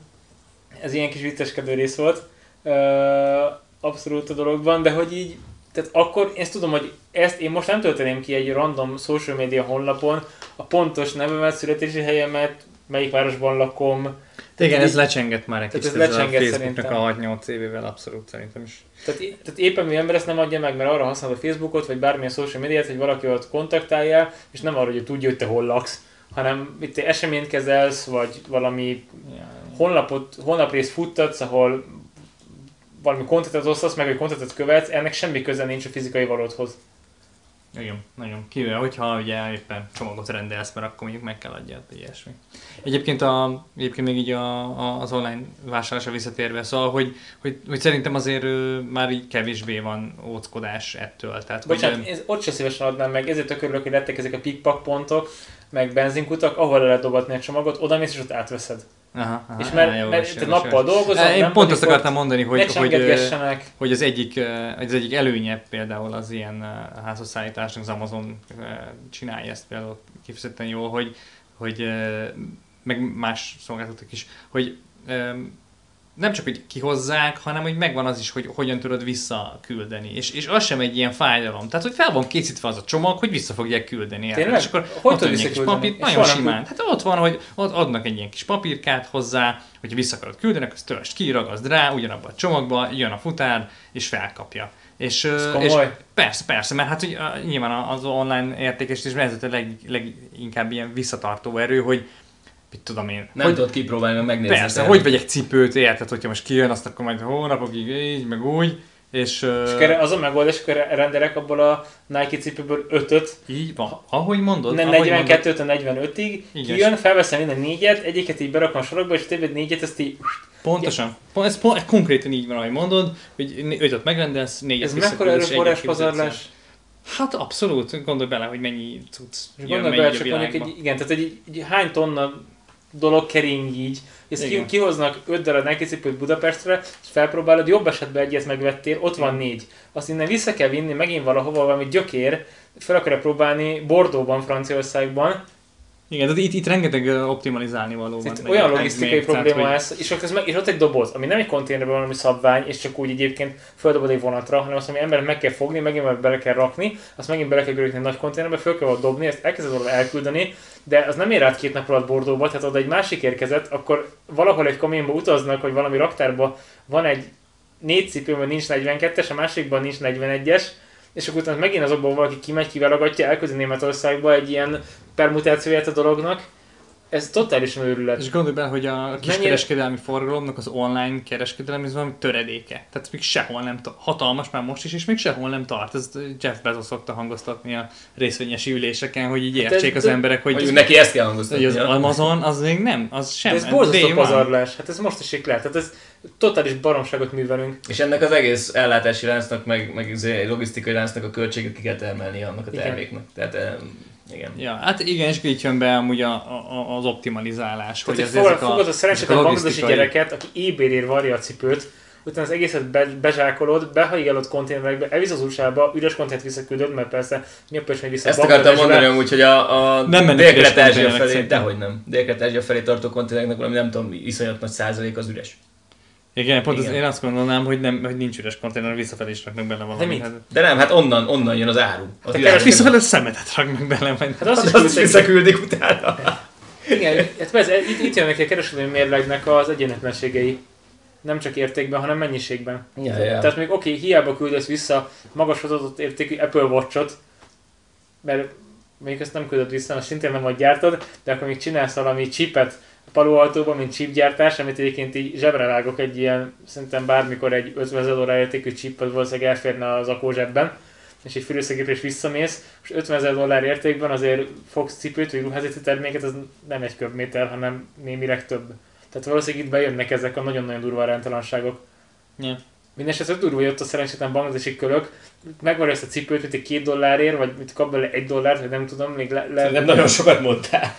[SPEAKER 1] ez ilyen kis vicceskedő rész volt. Abszolút a dologban, de hogy így, tehát akkor én ezt tudom, hogy ezt én most nem tölteném ki egy random social media honlapon, a pontos nevemet, születési helyemet, melyik városban lakom,
[SPEAKER 4] Igen,
[SPEAKER 1] így-
[SPEAKER 4] ez lecsengett már egy kicsit
[SPEAKER 1] ez
[SPEAKER 4] ezzel a Facebooknak
[SPEAKER 1] szerintem.
[SPEAKER 4] a 6-8 évével abszolút szerintem is.
[SPEAKER 1] Tehát, tehát éppen mi ember ezt nem adja meg, mert arra használod a Facebookot, vagy bármilyen social médiát, hogy valaki ott kontaktáljál, és nem arra, hogy tudja, hogy te hol laksz, hanem itt te eseményt kezelsz, vagy valami honlapot, honlaprészt futtatsz, ahol valami kontentet osztasz meg, vagy kontentet követsz, ennek semmi köze nincs a fizikai valódhoz.
[SPEAKER 4] Igen, nagyon. Kivéve, hogyha ugye éppen csomagot rendelsz, mert akkor mondjuk meg kell adjad, ilyesmi. Egyébként, a, egyébként még így a, a, az online vásárlásra visszatérve, szóval, hogy, hogy, hogy szerintem azért már így kevésbé van óckodás ettől. Tehát, hogy,
[SPEAKER 1] Bocsánat,
[SPEAKER 4] ö,
[SPEAKER 1] ez, ott se szívesen adnám meg, ezért tök örülök, hogy lettek ezek a pikpak pontok, meg benzinkutak, ahol le lehet dobatni a csomagot, oda mész és ott átveszed.
[SPEAKER 4] Aha, aha,
[SPEAKER 1] és mert,
[SPEAKER 4] jó,
[SPEAKER 1] mert te nappal
[SPEAKER 4] jó.
[SPEAKER 1] dolgozol,
[SPEAKER 4] Én
[SPEAKER 1] nem
[SPEAKER 4] pont azt akartam mondani, hogy, hogy, hogy az egyik, az egyik előnye például az ilyen házhozszállításnak, az Amazon csinálja ezt például kifejezetten jól, hogy, hogy meg más szolgáltatók is, hogy nem csak, hogy kihozzák, hanem hogy megvan az is, hogy hogyan tudod visszaküldeni. És, és az sem egy ilyen fájdalom. Tehát, hogy fel van készítve az a csomag, hogy vissza fogják küldeni.
[SPEAKER 1] Tényleg?
[SPEAKER 4] És akkor
[SPEAKER 1] Hogy
[SPEAKER 4] ott egy kis
[SPEAKER 1] visszaküldeni?
[SPEAKER 4] papír,
[SPEAKER 1] És
[SPEAKER 4] nagyon simán. Hát ott van, hogy ott adnak egy ilyen kis papírkát hozzá, hogy vissza akarod küldeni, akkor azt töltsd ki, ragaszd rá, ugyanabba a csomagba, jön a futár, és felkapja. És, és persze, persze, mert hát a- nyilván az online értékesítés ez a leg, leginkább ilyen visszatartó erő, hogy mit tudom én,
[SPEAKER 3] nem
[SPEAKER 4] hogy,
[SPEAKER 3] tudod kipróbálni, meg megnézni.
[SPEAKER 4] persze, hogy vegyek cipőt, érted, hogyha most kijön, azt akkor majd hónapokig így, meg úgy, és,
[SPEAKER 1] És akkor az a megoldás, akkor rendelek abból a Nike cipőből ötöt,
[SPEAKER 4] így van, ahogy mondod,
[SPEAKER 1] ne
[SPEAKER 4] ahogy
[SPEAKER 1] 42-től 45-ig,
[SPEAKER 4] Igen.
[SPEAKER 1] kijön, felveszem minden négyet, egyiket így berakom a sorokba, és többet négyet, ezt így...
[SPEAKER 4] Pontosan. Ja. Ez, pont, ez konkrétan így van, ahogy mondod, hogy né- ötöt megrendelsz, négyet
[SPEAKER 1] Ez mekkora erőforrás pazarlás?
[SPEAKER 4] Hát abszolút, gondolj bele, hogy mennyi cucc
[SPEAKER 1] gondolj bele csak mondjuk egy, igen, tehát egy, egy hány tonna dolog kering így, és ki, kihoznak öt darab Nike Budapestre, és felpróbálod, jobb esetben egyet megvettél, ott van négy. Azt innen vissza kell vinni megint valahova, valami gyökér, fel akarja próbálni Bordóban, Franciaországban,
[SPEAKER 4] Igen, tehát itt, itt rengeteg optimalizálni való van.
[SPEAKER 1] Tehát
[SPEAKER 4] meg
[SPEAKER 1] olyan logisztikai
[SPEAKER 4] tehát,
[SPEAKER 1] probléma
[SPEAKER 4] hogy-
[SPEAKER 1] ez, és ez meg, és ott egy doboz, ami nem egy konténerben van, ami szabvány, és csak úgy egyébként földobod egy vonatra, hanem azt, ami emberek meg kell fogni, megint bele kell rakni, azt megint bele kell görögni egy nagy konténerbe, föl kell dobni, ezt elkezded oda elküldeni, de az nem ér át két nap alatt Bordóba, tehát oda egy másik érkezett, akkor valahol egy kamionba utaznak, hogy valami raktárba van egy négy cipőben nincs 42-es, a másikban nincs 41-es, és akkor utána megint azokból valaki kimegy, kivelagatja, elküldi Németországba egy ilyen permutációját a dolognak. Ez totálisan őrület.
[SPEAKER 4] És gondolj bele, hogy a
[SPEAKER 1] Mennyire-
[SPEAKER 4] kiskereskedelmi forgalomnak az online kereskedelem ez valami töredéke. Tehát még sehol nem tart. Hatalmas már most is, és még sehol nem tart. Ez Jeff Bezos szokta hangoztatni a részvényesi üléseken, hogy így
[SPEAKER 1] Hát
[SPEAKER 4] értsék az emberek, hogy,
[SPEAKER 3] Mondjuk neki ezt kell
[SPEAKER 4] hogy
[SPEAKER 3] hangoztatni.
[SPEAKER 4] az Amazon az még nem, az sem.
[SPEAKER 1] De ez borzasztó pazarlás. Hát ez most is lehet. Tehát ez totális baromságot művelünk.
[SPEAKER 3] És ennek az egész ellátási láncnak, meg, meg izé, logisztikai láncnak a költséget ki kell termelni annak a
[SPEAKER 1] Igen.
[SPEAKER 3] terméknek. Tehát em, igen.
[SPEAKER 4] Ja, hát igen, és így jön be amúgy a, a, az optimalizálás.
[SPEAKER 1] Tehát, hogy
[SPEAKER 4] ez-
[SPEAKER 1] fogod,
[SPEAKER 4] ezek a-
[SPEAKER 1] fogod a szerencsétlen
[SPEAKER 4] a
[SPEAKER 1] bangladesi
[SPEAKER 4] logisztikai-
[SPEAKER 1] gyereket, aki ebay-ért varja a cipőt, utána az egészet be, bezsákolod, behajigálod konténerekbe, elvisz az USA-ba, üres konténert visszaküldöd, mert persze a pöcs még vissza
[SPEAKER 3] Ezt akartam mondani amúgy, hogy a, a
[SPEAKER 4] Nem
[SPEAKER 3] Dél-Kelet-Ázsia
[SPEAKER 4] konténerek
[SPEAKER 3] felé, dehogy nem. Dél-Kelet-Ázsia felé tartó konténereknek valami nem tudom, iszonyat nagy százalék az üres.
[SPEAKER 4] Igen, pont
[SPEAKER 3] Igen.
[SPEAKER 4] Az, én azt gondolnám, hogy, nem, hogy nincs üres konténer, visszafelé is raknak bele valami.
[SPEAKER 1] mit?
[SPEAKER 4] Hát,
[SPEAKER 3] De nem, hát onnan, onnan jön az áru. Az
[SPEAKER 1] Te
[SPEAKER 3] világon.
[SPEAKER 1] keres
[SPEAKER 4] visszafelé szemetet raknak bele, majd.
[SPEAKER 1] Hát azt is
[SPEAKER 3] azt is visszaküldik utána.
[SPEAKER 1] Igen, hát persze, itt, itt jönnek a kereskedelmi mérlegnek az egyenletlenségei. Nem csak értékben, hanem mennyiségben.
[SPEAKER 3] Ja, ja.
[SPEAKER 1] Tehát még oké, hiába küldesz vissza magas hozadott értékű Apple Watch-ot, mert még ezt nem küldöd vissza, mert szintén nem vagy gyártod, de akkor még csinálsz valami chipet a palóautóban, mint chipgyártás, amit egyébként így zsebre vágok egy ilyen, szerintem bármikor egy 50 ezer dollár értékű chip, az valószínűleg elférne az akó zsebben, és egy fűrőszegépre is visszamész, és 50 ezer dollár értékben azért fogsz cipőt vagy ruházati terméket, az nem egy köbméter, hanem némileg több. Tehát valószínűleg itt bejönnek ezek a nagyon-nagyon durva aránytalanságok.
[SPEAKER 4] Ja.
[SPEAKER 1] Mindenesetre durva, hogy ott a szerencsétlen bangladesi kölök, megvarja ezt a cipőt, egy két dollárért, vagy mit kap bele egy dollárt, vagy nem tudom, még le, le
[SPEAKER 3] Nem nagyon sokat mondtál.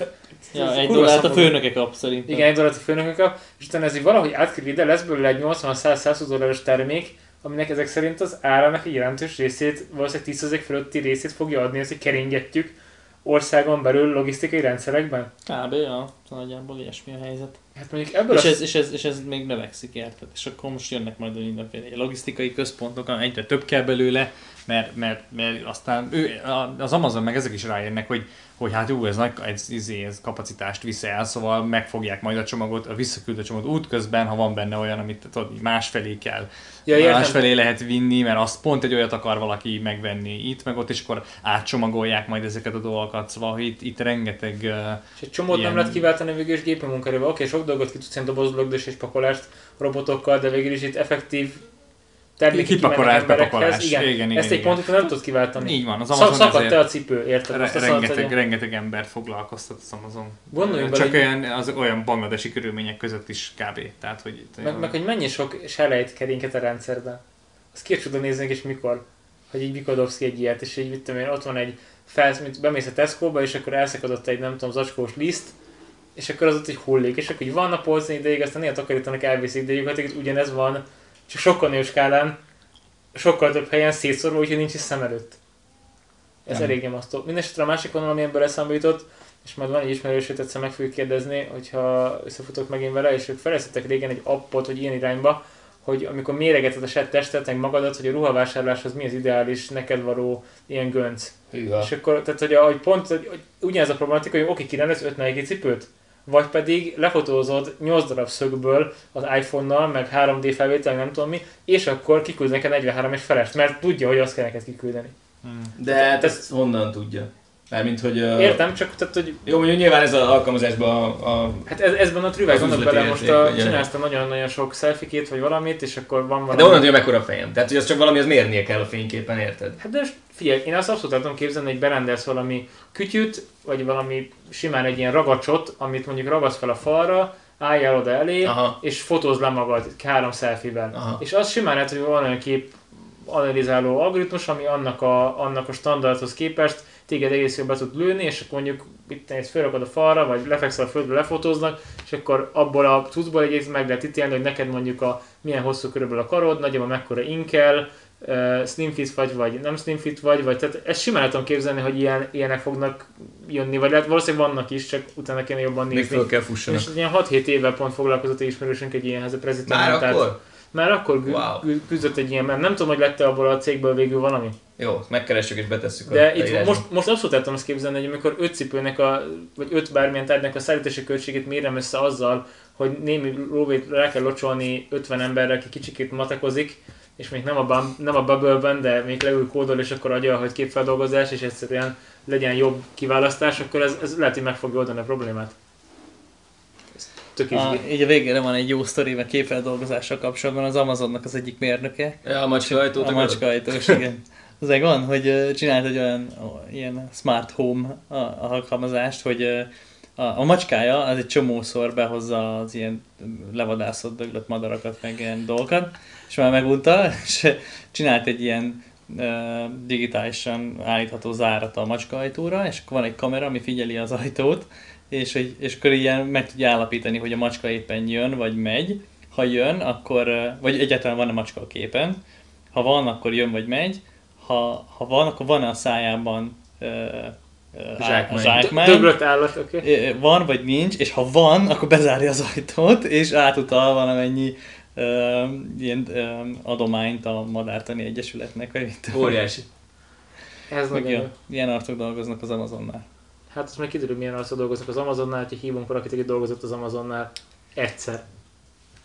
[SPEAKER 4] Ja, egy dollárt a főnöke kap szerintem.
[SPEAKER 1] Igen, egy dollárt a főnökök kap, és utána ez így valahogy átkerül ide, lesz belőle egy 80-100-120 dolláros termék, aminek ezek szerint az árának egy jelentős részét, valószínűleg 10% fölötti részét fogja adni, ezt hogy keringetjük országon belül logisztikai rendszerekben.
[SPEAKER 4] Kb. Ja, nagyjából ilyesmi a helyzet.
[SPEAKER 1] Hát mondjuk ebből
[SPEAKER 4] És
[SPEAKER 1] a...
[SPEAKER 4] ez, és, ez, és ez még növekszik, érted? És akkor most jönnek majd a logisztikai központok, egyre több kell belőle, mert, mert, mert aztán ő, az Amazon meg ezek is rájönnek, hogy, hogy hát jó, ez nagy ez, izé, ez kapacitást visz el, szóval megfogják majd a csomagot, a visszaküldő csomagot útközben, ha van benne olyan, amit tudod, másfelé kell.
[SPEAKER 1] Ja, értem.
[SPEAKER 4] másfelé lehet vinni, mert azt pont egy olyat akar valaki megvenni itt, meg ott, és akkor átcsomagolják majd ezeket a dolgokat, szóval hogy itt, itt rengeteg uh,
[SPEAKER 1] És egy csomót nem
[SPEAKER 4] Ilyen-
[SPEAKER 1] lehet kiváltani végül is gépi. Oké, sok dolgot ki tudsz lögdös és pakolást robotokkal, de végül is itt effektív termékek
[SPEAKER 4] Kipakolás, bepakolás.
[SPEAKER 1] Igen,
[SPEAKER 4] Igen, igen,
[SPEAKER 1] ezt egy
[SPEAKER 4] igen.
[SPEAKER 1] ponton nem tudsz kiváltani.
[SPEAKER 4] így van, az
[SPEAKER 1] Szak,
[SPEAKER 4] Amazon
[SPEAKER 1] szakadt
[SPEAKER 4] ezért
[SPEAKER 1] te a cipő, érted?
[SPEAKER 4] re-
[SPEAKER 1] Azt azt
[SPEAKER 4] rengeteg, rengeteg embert foglalkoztat az Amazon.
[SPEAKER 1] Gondoljunk bele,
[SPEAKER 4] Csak
[SPEAKER 1] hogy-
[SPEAKER 4] olyan, az olyan bangladesi körülmények között is kb. Tehát, hogy itt
[SPEAKER 1] meg, meg, hogy mennyi sok selejt keringet a rendszerben. Azt ki csoda néznénk, és mikor. Hogy így mikor dobsz ki egy ilyet, és így mit tudom én, ott van egy felsz, mint bemész a Tesco-ba, és akkor elszakadott egy nem tudom, zacskós liszt, és akkor az ott egy hullik, és akkor így van a polcon ideig, aztán néha takarítanak, elviszik, de gyakorlatilag ugyanez van, csak sokkal nagyobb skálán, sokkal több helyen szétszorva, úgyhogy nincs is szem előtt. Ez
[SPEAKER 3] Nem.
[SPEAKER 1] elég nyomasztó. Mindenesetre a másik vonal, ami ebből eszembe jutott, és majd van egy ismerősöt, egyszer meg fogjuk kérdezni, hogyha összefutok megint vele, és ők fejlesztettek régen egy appot, hogy ilyen irányba, hogy amikor méregeted a saját testet, meg magadat, hogy a ruhavásárláshoz mi az ideális, neked való ilyen gönc.
[SPEAKER 3] Hűha.
[SPEAKER 1] És akkor, tehát hogy, hogy pont hogy, hogy ugyanez a problematika, hogy oké, kirendelsz 5 Nike cipőt, vagy pedig lefotózod 8 darab szögből az iPhone-nal, meg 3D felvétel, nem tudom mi, és akkor kiküld neked 43 és felest, mert tudja, hogy azt kell neked kiküldeni.
[SPEAKER 4] Hmm.
[SPEAKER 3] De hát ezt honnan tudja? Mármint, hogy... Uh,
[SPEAKER 1] Értem, csak tehát, hogy
[SPEAKER 3] Jó, mondjuk nyilván ez az alkalmazásban a, a
[SPEAKER 1] hát ez, ezben a vannak
[SPEAKER 3] üzleti
[SPEAKER 1] bele, most a, te nagyon-nagyon sok selfie vagy valamit, és akkor van valami...
[SPEAKER 3] de onnan tudja mekkora a fejem. Tehát, hogy az csak valami, az mérnie kell a fényképen, érted?
[SPEAKER 1] Hát de most figyelj, én azt abszolút tudom képzelni, hogy berendelsz valami kütyüt, vagy valami simán egy ilyen ragacsot, amit mondjuk ragasz fel a falra, álljál oda elé,
[SPEAKER 3] Aha.
[SPEAKER 1] és fotózd le magad három selfie-vel.
[SPEAKER 3] Aha.
[SPEAKER 1] És az simán lehet, hogy van olyan kép analizáló algoritmus, ami annak a, annak a standardhoz képest téged egész jól be tud lőni, és akkor mondjuk itt ezt felrakod a falra, vagy lefekszel a földre, lefotóznak, és akkor abból a cuccból egész meg lehet ítélni, hogy neked mondjuk a milyen hosszú körülbelül a karod, nagyjából mekkora inkel, uh, slim fit vagy, vagy nem slim fit vagy, vagy tehát ezt simán tudom képzelni, hogy ilyen, ilyenek fognak jönni, vagy lehet valószínűleg vannak is, csak utána kéne jobban
[SPEAKER 3] Még
[SPEAKER 1] nézni.
[SPEAKER 3] föl kell fussanak.
[SPEAKER 1] És ilyen 6-7 éve pont foglalkozott egy ismerősünk egy ilyenhez a prezident.
[SPEAKER 3] Már akkor?
[SPEAKER 1] Már akkor gü-
[SPEAKER 3] Wow.
[SPEAKER 1] küzdött egy ilyen, mert nem tudom, hogy lett abból a cégből végül valami.
[SPEAKER 3] Jó, megkeressük és betesszük
[SPEAKER 1] De
[SPEAKER 3] a
[SPEAKER 1] itt
[SPEAKER 3] leírásba.
[SPEAKER 1] most, most abszolút el tudom azt képzelni, hogy amikor öt cipőnek, a, vagy öt bármilyen tárgynak a szállítási költségét mérem össze azzal, hogy némi lóvét rá kell locsolni 50 emberre, aki kicsikét matekozik, és még nem a, bum, nem a bubble de még leül kódol, és akkor adja, hogy képfeldolgozás, és egyszerűen legyen jobb kiválasztás, akkor ez, ez lehet, hogy meg fogja oldani a problémát. Tök
[SPEAKER 4] A, így a végére van egy jó sztori, mert képfeldolgozással kapcsolatban az Amazonnak az egyik mérnöke,
[SPEAKER 3] Ja, a macska ajtót
[SPEAKER 4] a
[SPEAKER 3] akarod?
[SPEAKER 4] macskaajtós, igen. Az egy van, hogy csinált egy olyan ilyen smart home alkalmazást, hogy a, a macskája az egy csomószor behozza az ilyen levadászott, döglött madarakat, meg ilyen dolgokat, és már megunta, és csinált egy ilyen digitálisan állítható zárat a macskaajtóra, és akkor van egy kamera, ami figyeli az ajtót, és, hogy, és akkor ilyen meg tudja állapítani, hogy a macska éppen jön, vagy megy, ha jön, akkor, vagy egyáltalán van a macska a képen, ha van, akkor jön vagy megy, ha, ha van, akkor van a szájában ö, ö,
[SPEAKER 3] Zsákmány.
[SPEAKER 4] zsákmány.
[SPEAKER 1] Döglött állat, oké. Okay.
[SPEAKER 4] Van vagy nincs, és ha van, akkor bezárja az ajtót, és átutal valamennyi ö, ilyen ö, adományt a Madártani Egyesületnek, vagy mit.
[SPEAKER 3] Óriási.
[SPEAKER 1] Ez nagyon.
[SPEAKER 4] Ilyen arcok dolgoznak az Amazonnál.
[SPEAKER 1] Hát azt meg kiderül, milyen arccal dolgoznak az Amazonnál, hogy hívunk valakit, aki dolgozott az Amazonnál egyszer.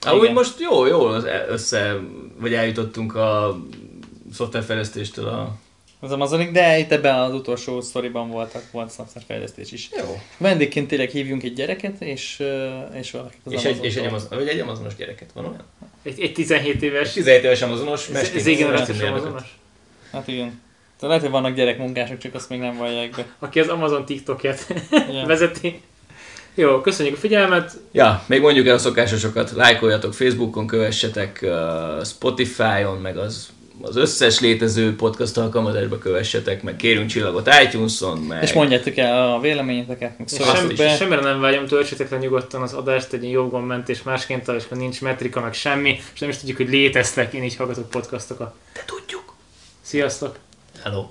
[SPEAKER 3] Ahogy
[SPEAKER 4] Igen.
[SPEAKER 3] most jó, jó össze, vagy eljutottunk a szoftverfejlesztéstől a...
[SPEAKER 4] Az Amazonik, de itt ebben az utolsó sztoriban voltak, volt szoftverfejlesztés is.
[SPEAKER 3] Jó.
[SPEAKER 4] Vendégként tényleg hívjunk egy gyereket, és, és valakit az
[SPEAKER 3] És egy, és egy. Amazon, vagy egy amazonos gyereket van olyan?
[SPEAKER 1] Egy, egy 17 éves,
[SPEAKER 3] 17 éves amazonos,
[SPEAKER 1] z-
[SPEAKER 3] mestény-
[SPEAKER 1] z-generációs
[SPEAKER 3] mestény mérnököt.
[SPEAKER 1] Amazonos,
[SPEAKER 4] Hát igen. Tehát lehet, hogy vannak gyerekmunkások, csak azt még nem vallják be.
[SPEAKER 1] aki az Amazon TikTokját
[SPEAKER 4] Ja.
[SPEAKER 1] vezeti. Jó, köszönjük a figyelmet,
[SPEAKER 3] Ja, még mondjuk el a szokásosokat, lájkoljatok Facebookon, kövessetek uh, Spotify-on, meg az, az összes létező podcast alkalmazásba kövessetek, meg kérünk csillagot iTunes-on, meg...
[SPEAKER 4] És mondjátok el a véleményeteket, meg
[SPEAKER 1] és
[SPEAKER 3] Szóval
[SPEAKER 1] sem,
[SPEAKER 4] be.
[SPEAKER 1] semmire nem vágyom, töltsétek le nyugodtan az adást egy ilyen jobbgon mentés másként, és akkor nincs metrika, meg semmi, és nem is tudjuk, hogy léteztek, én így hallgatok podcastokat.
[SPEAKER 3] De tudjuk!
[SPEAKER 1] Sziasztok!
[SPEAKER 3] Hello!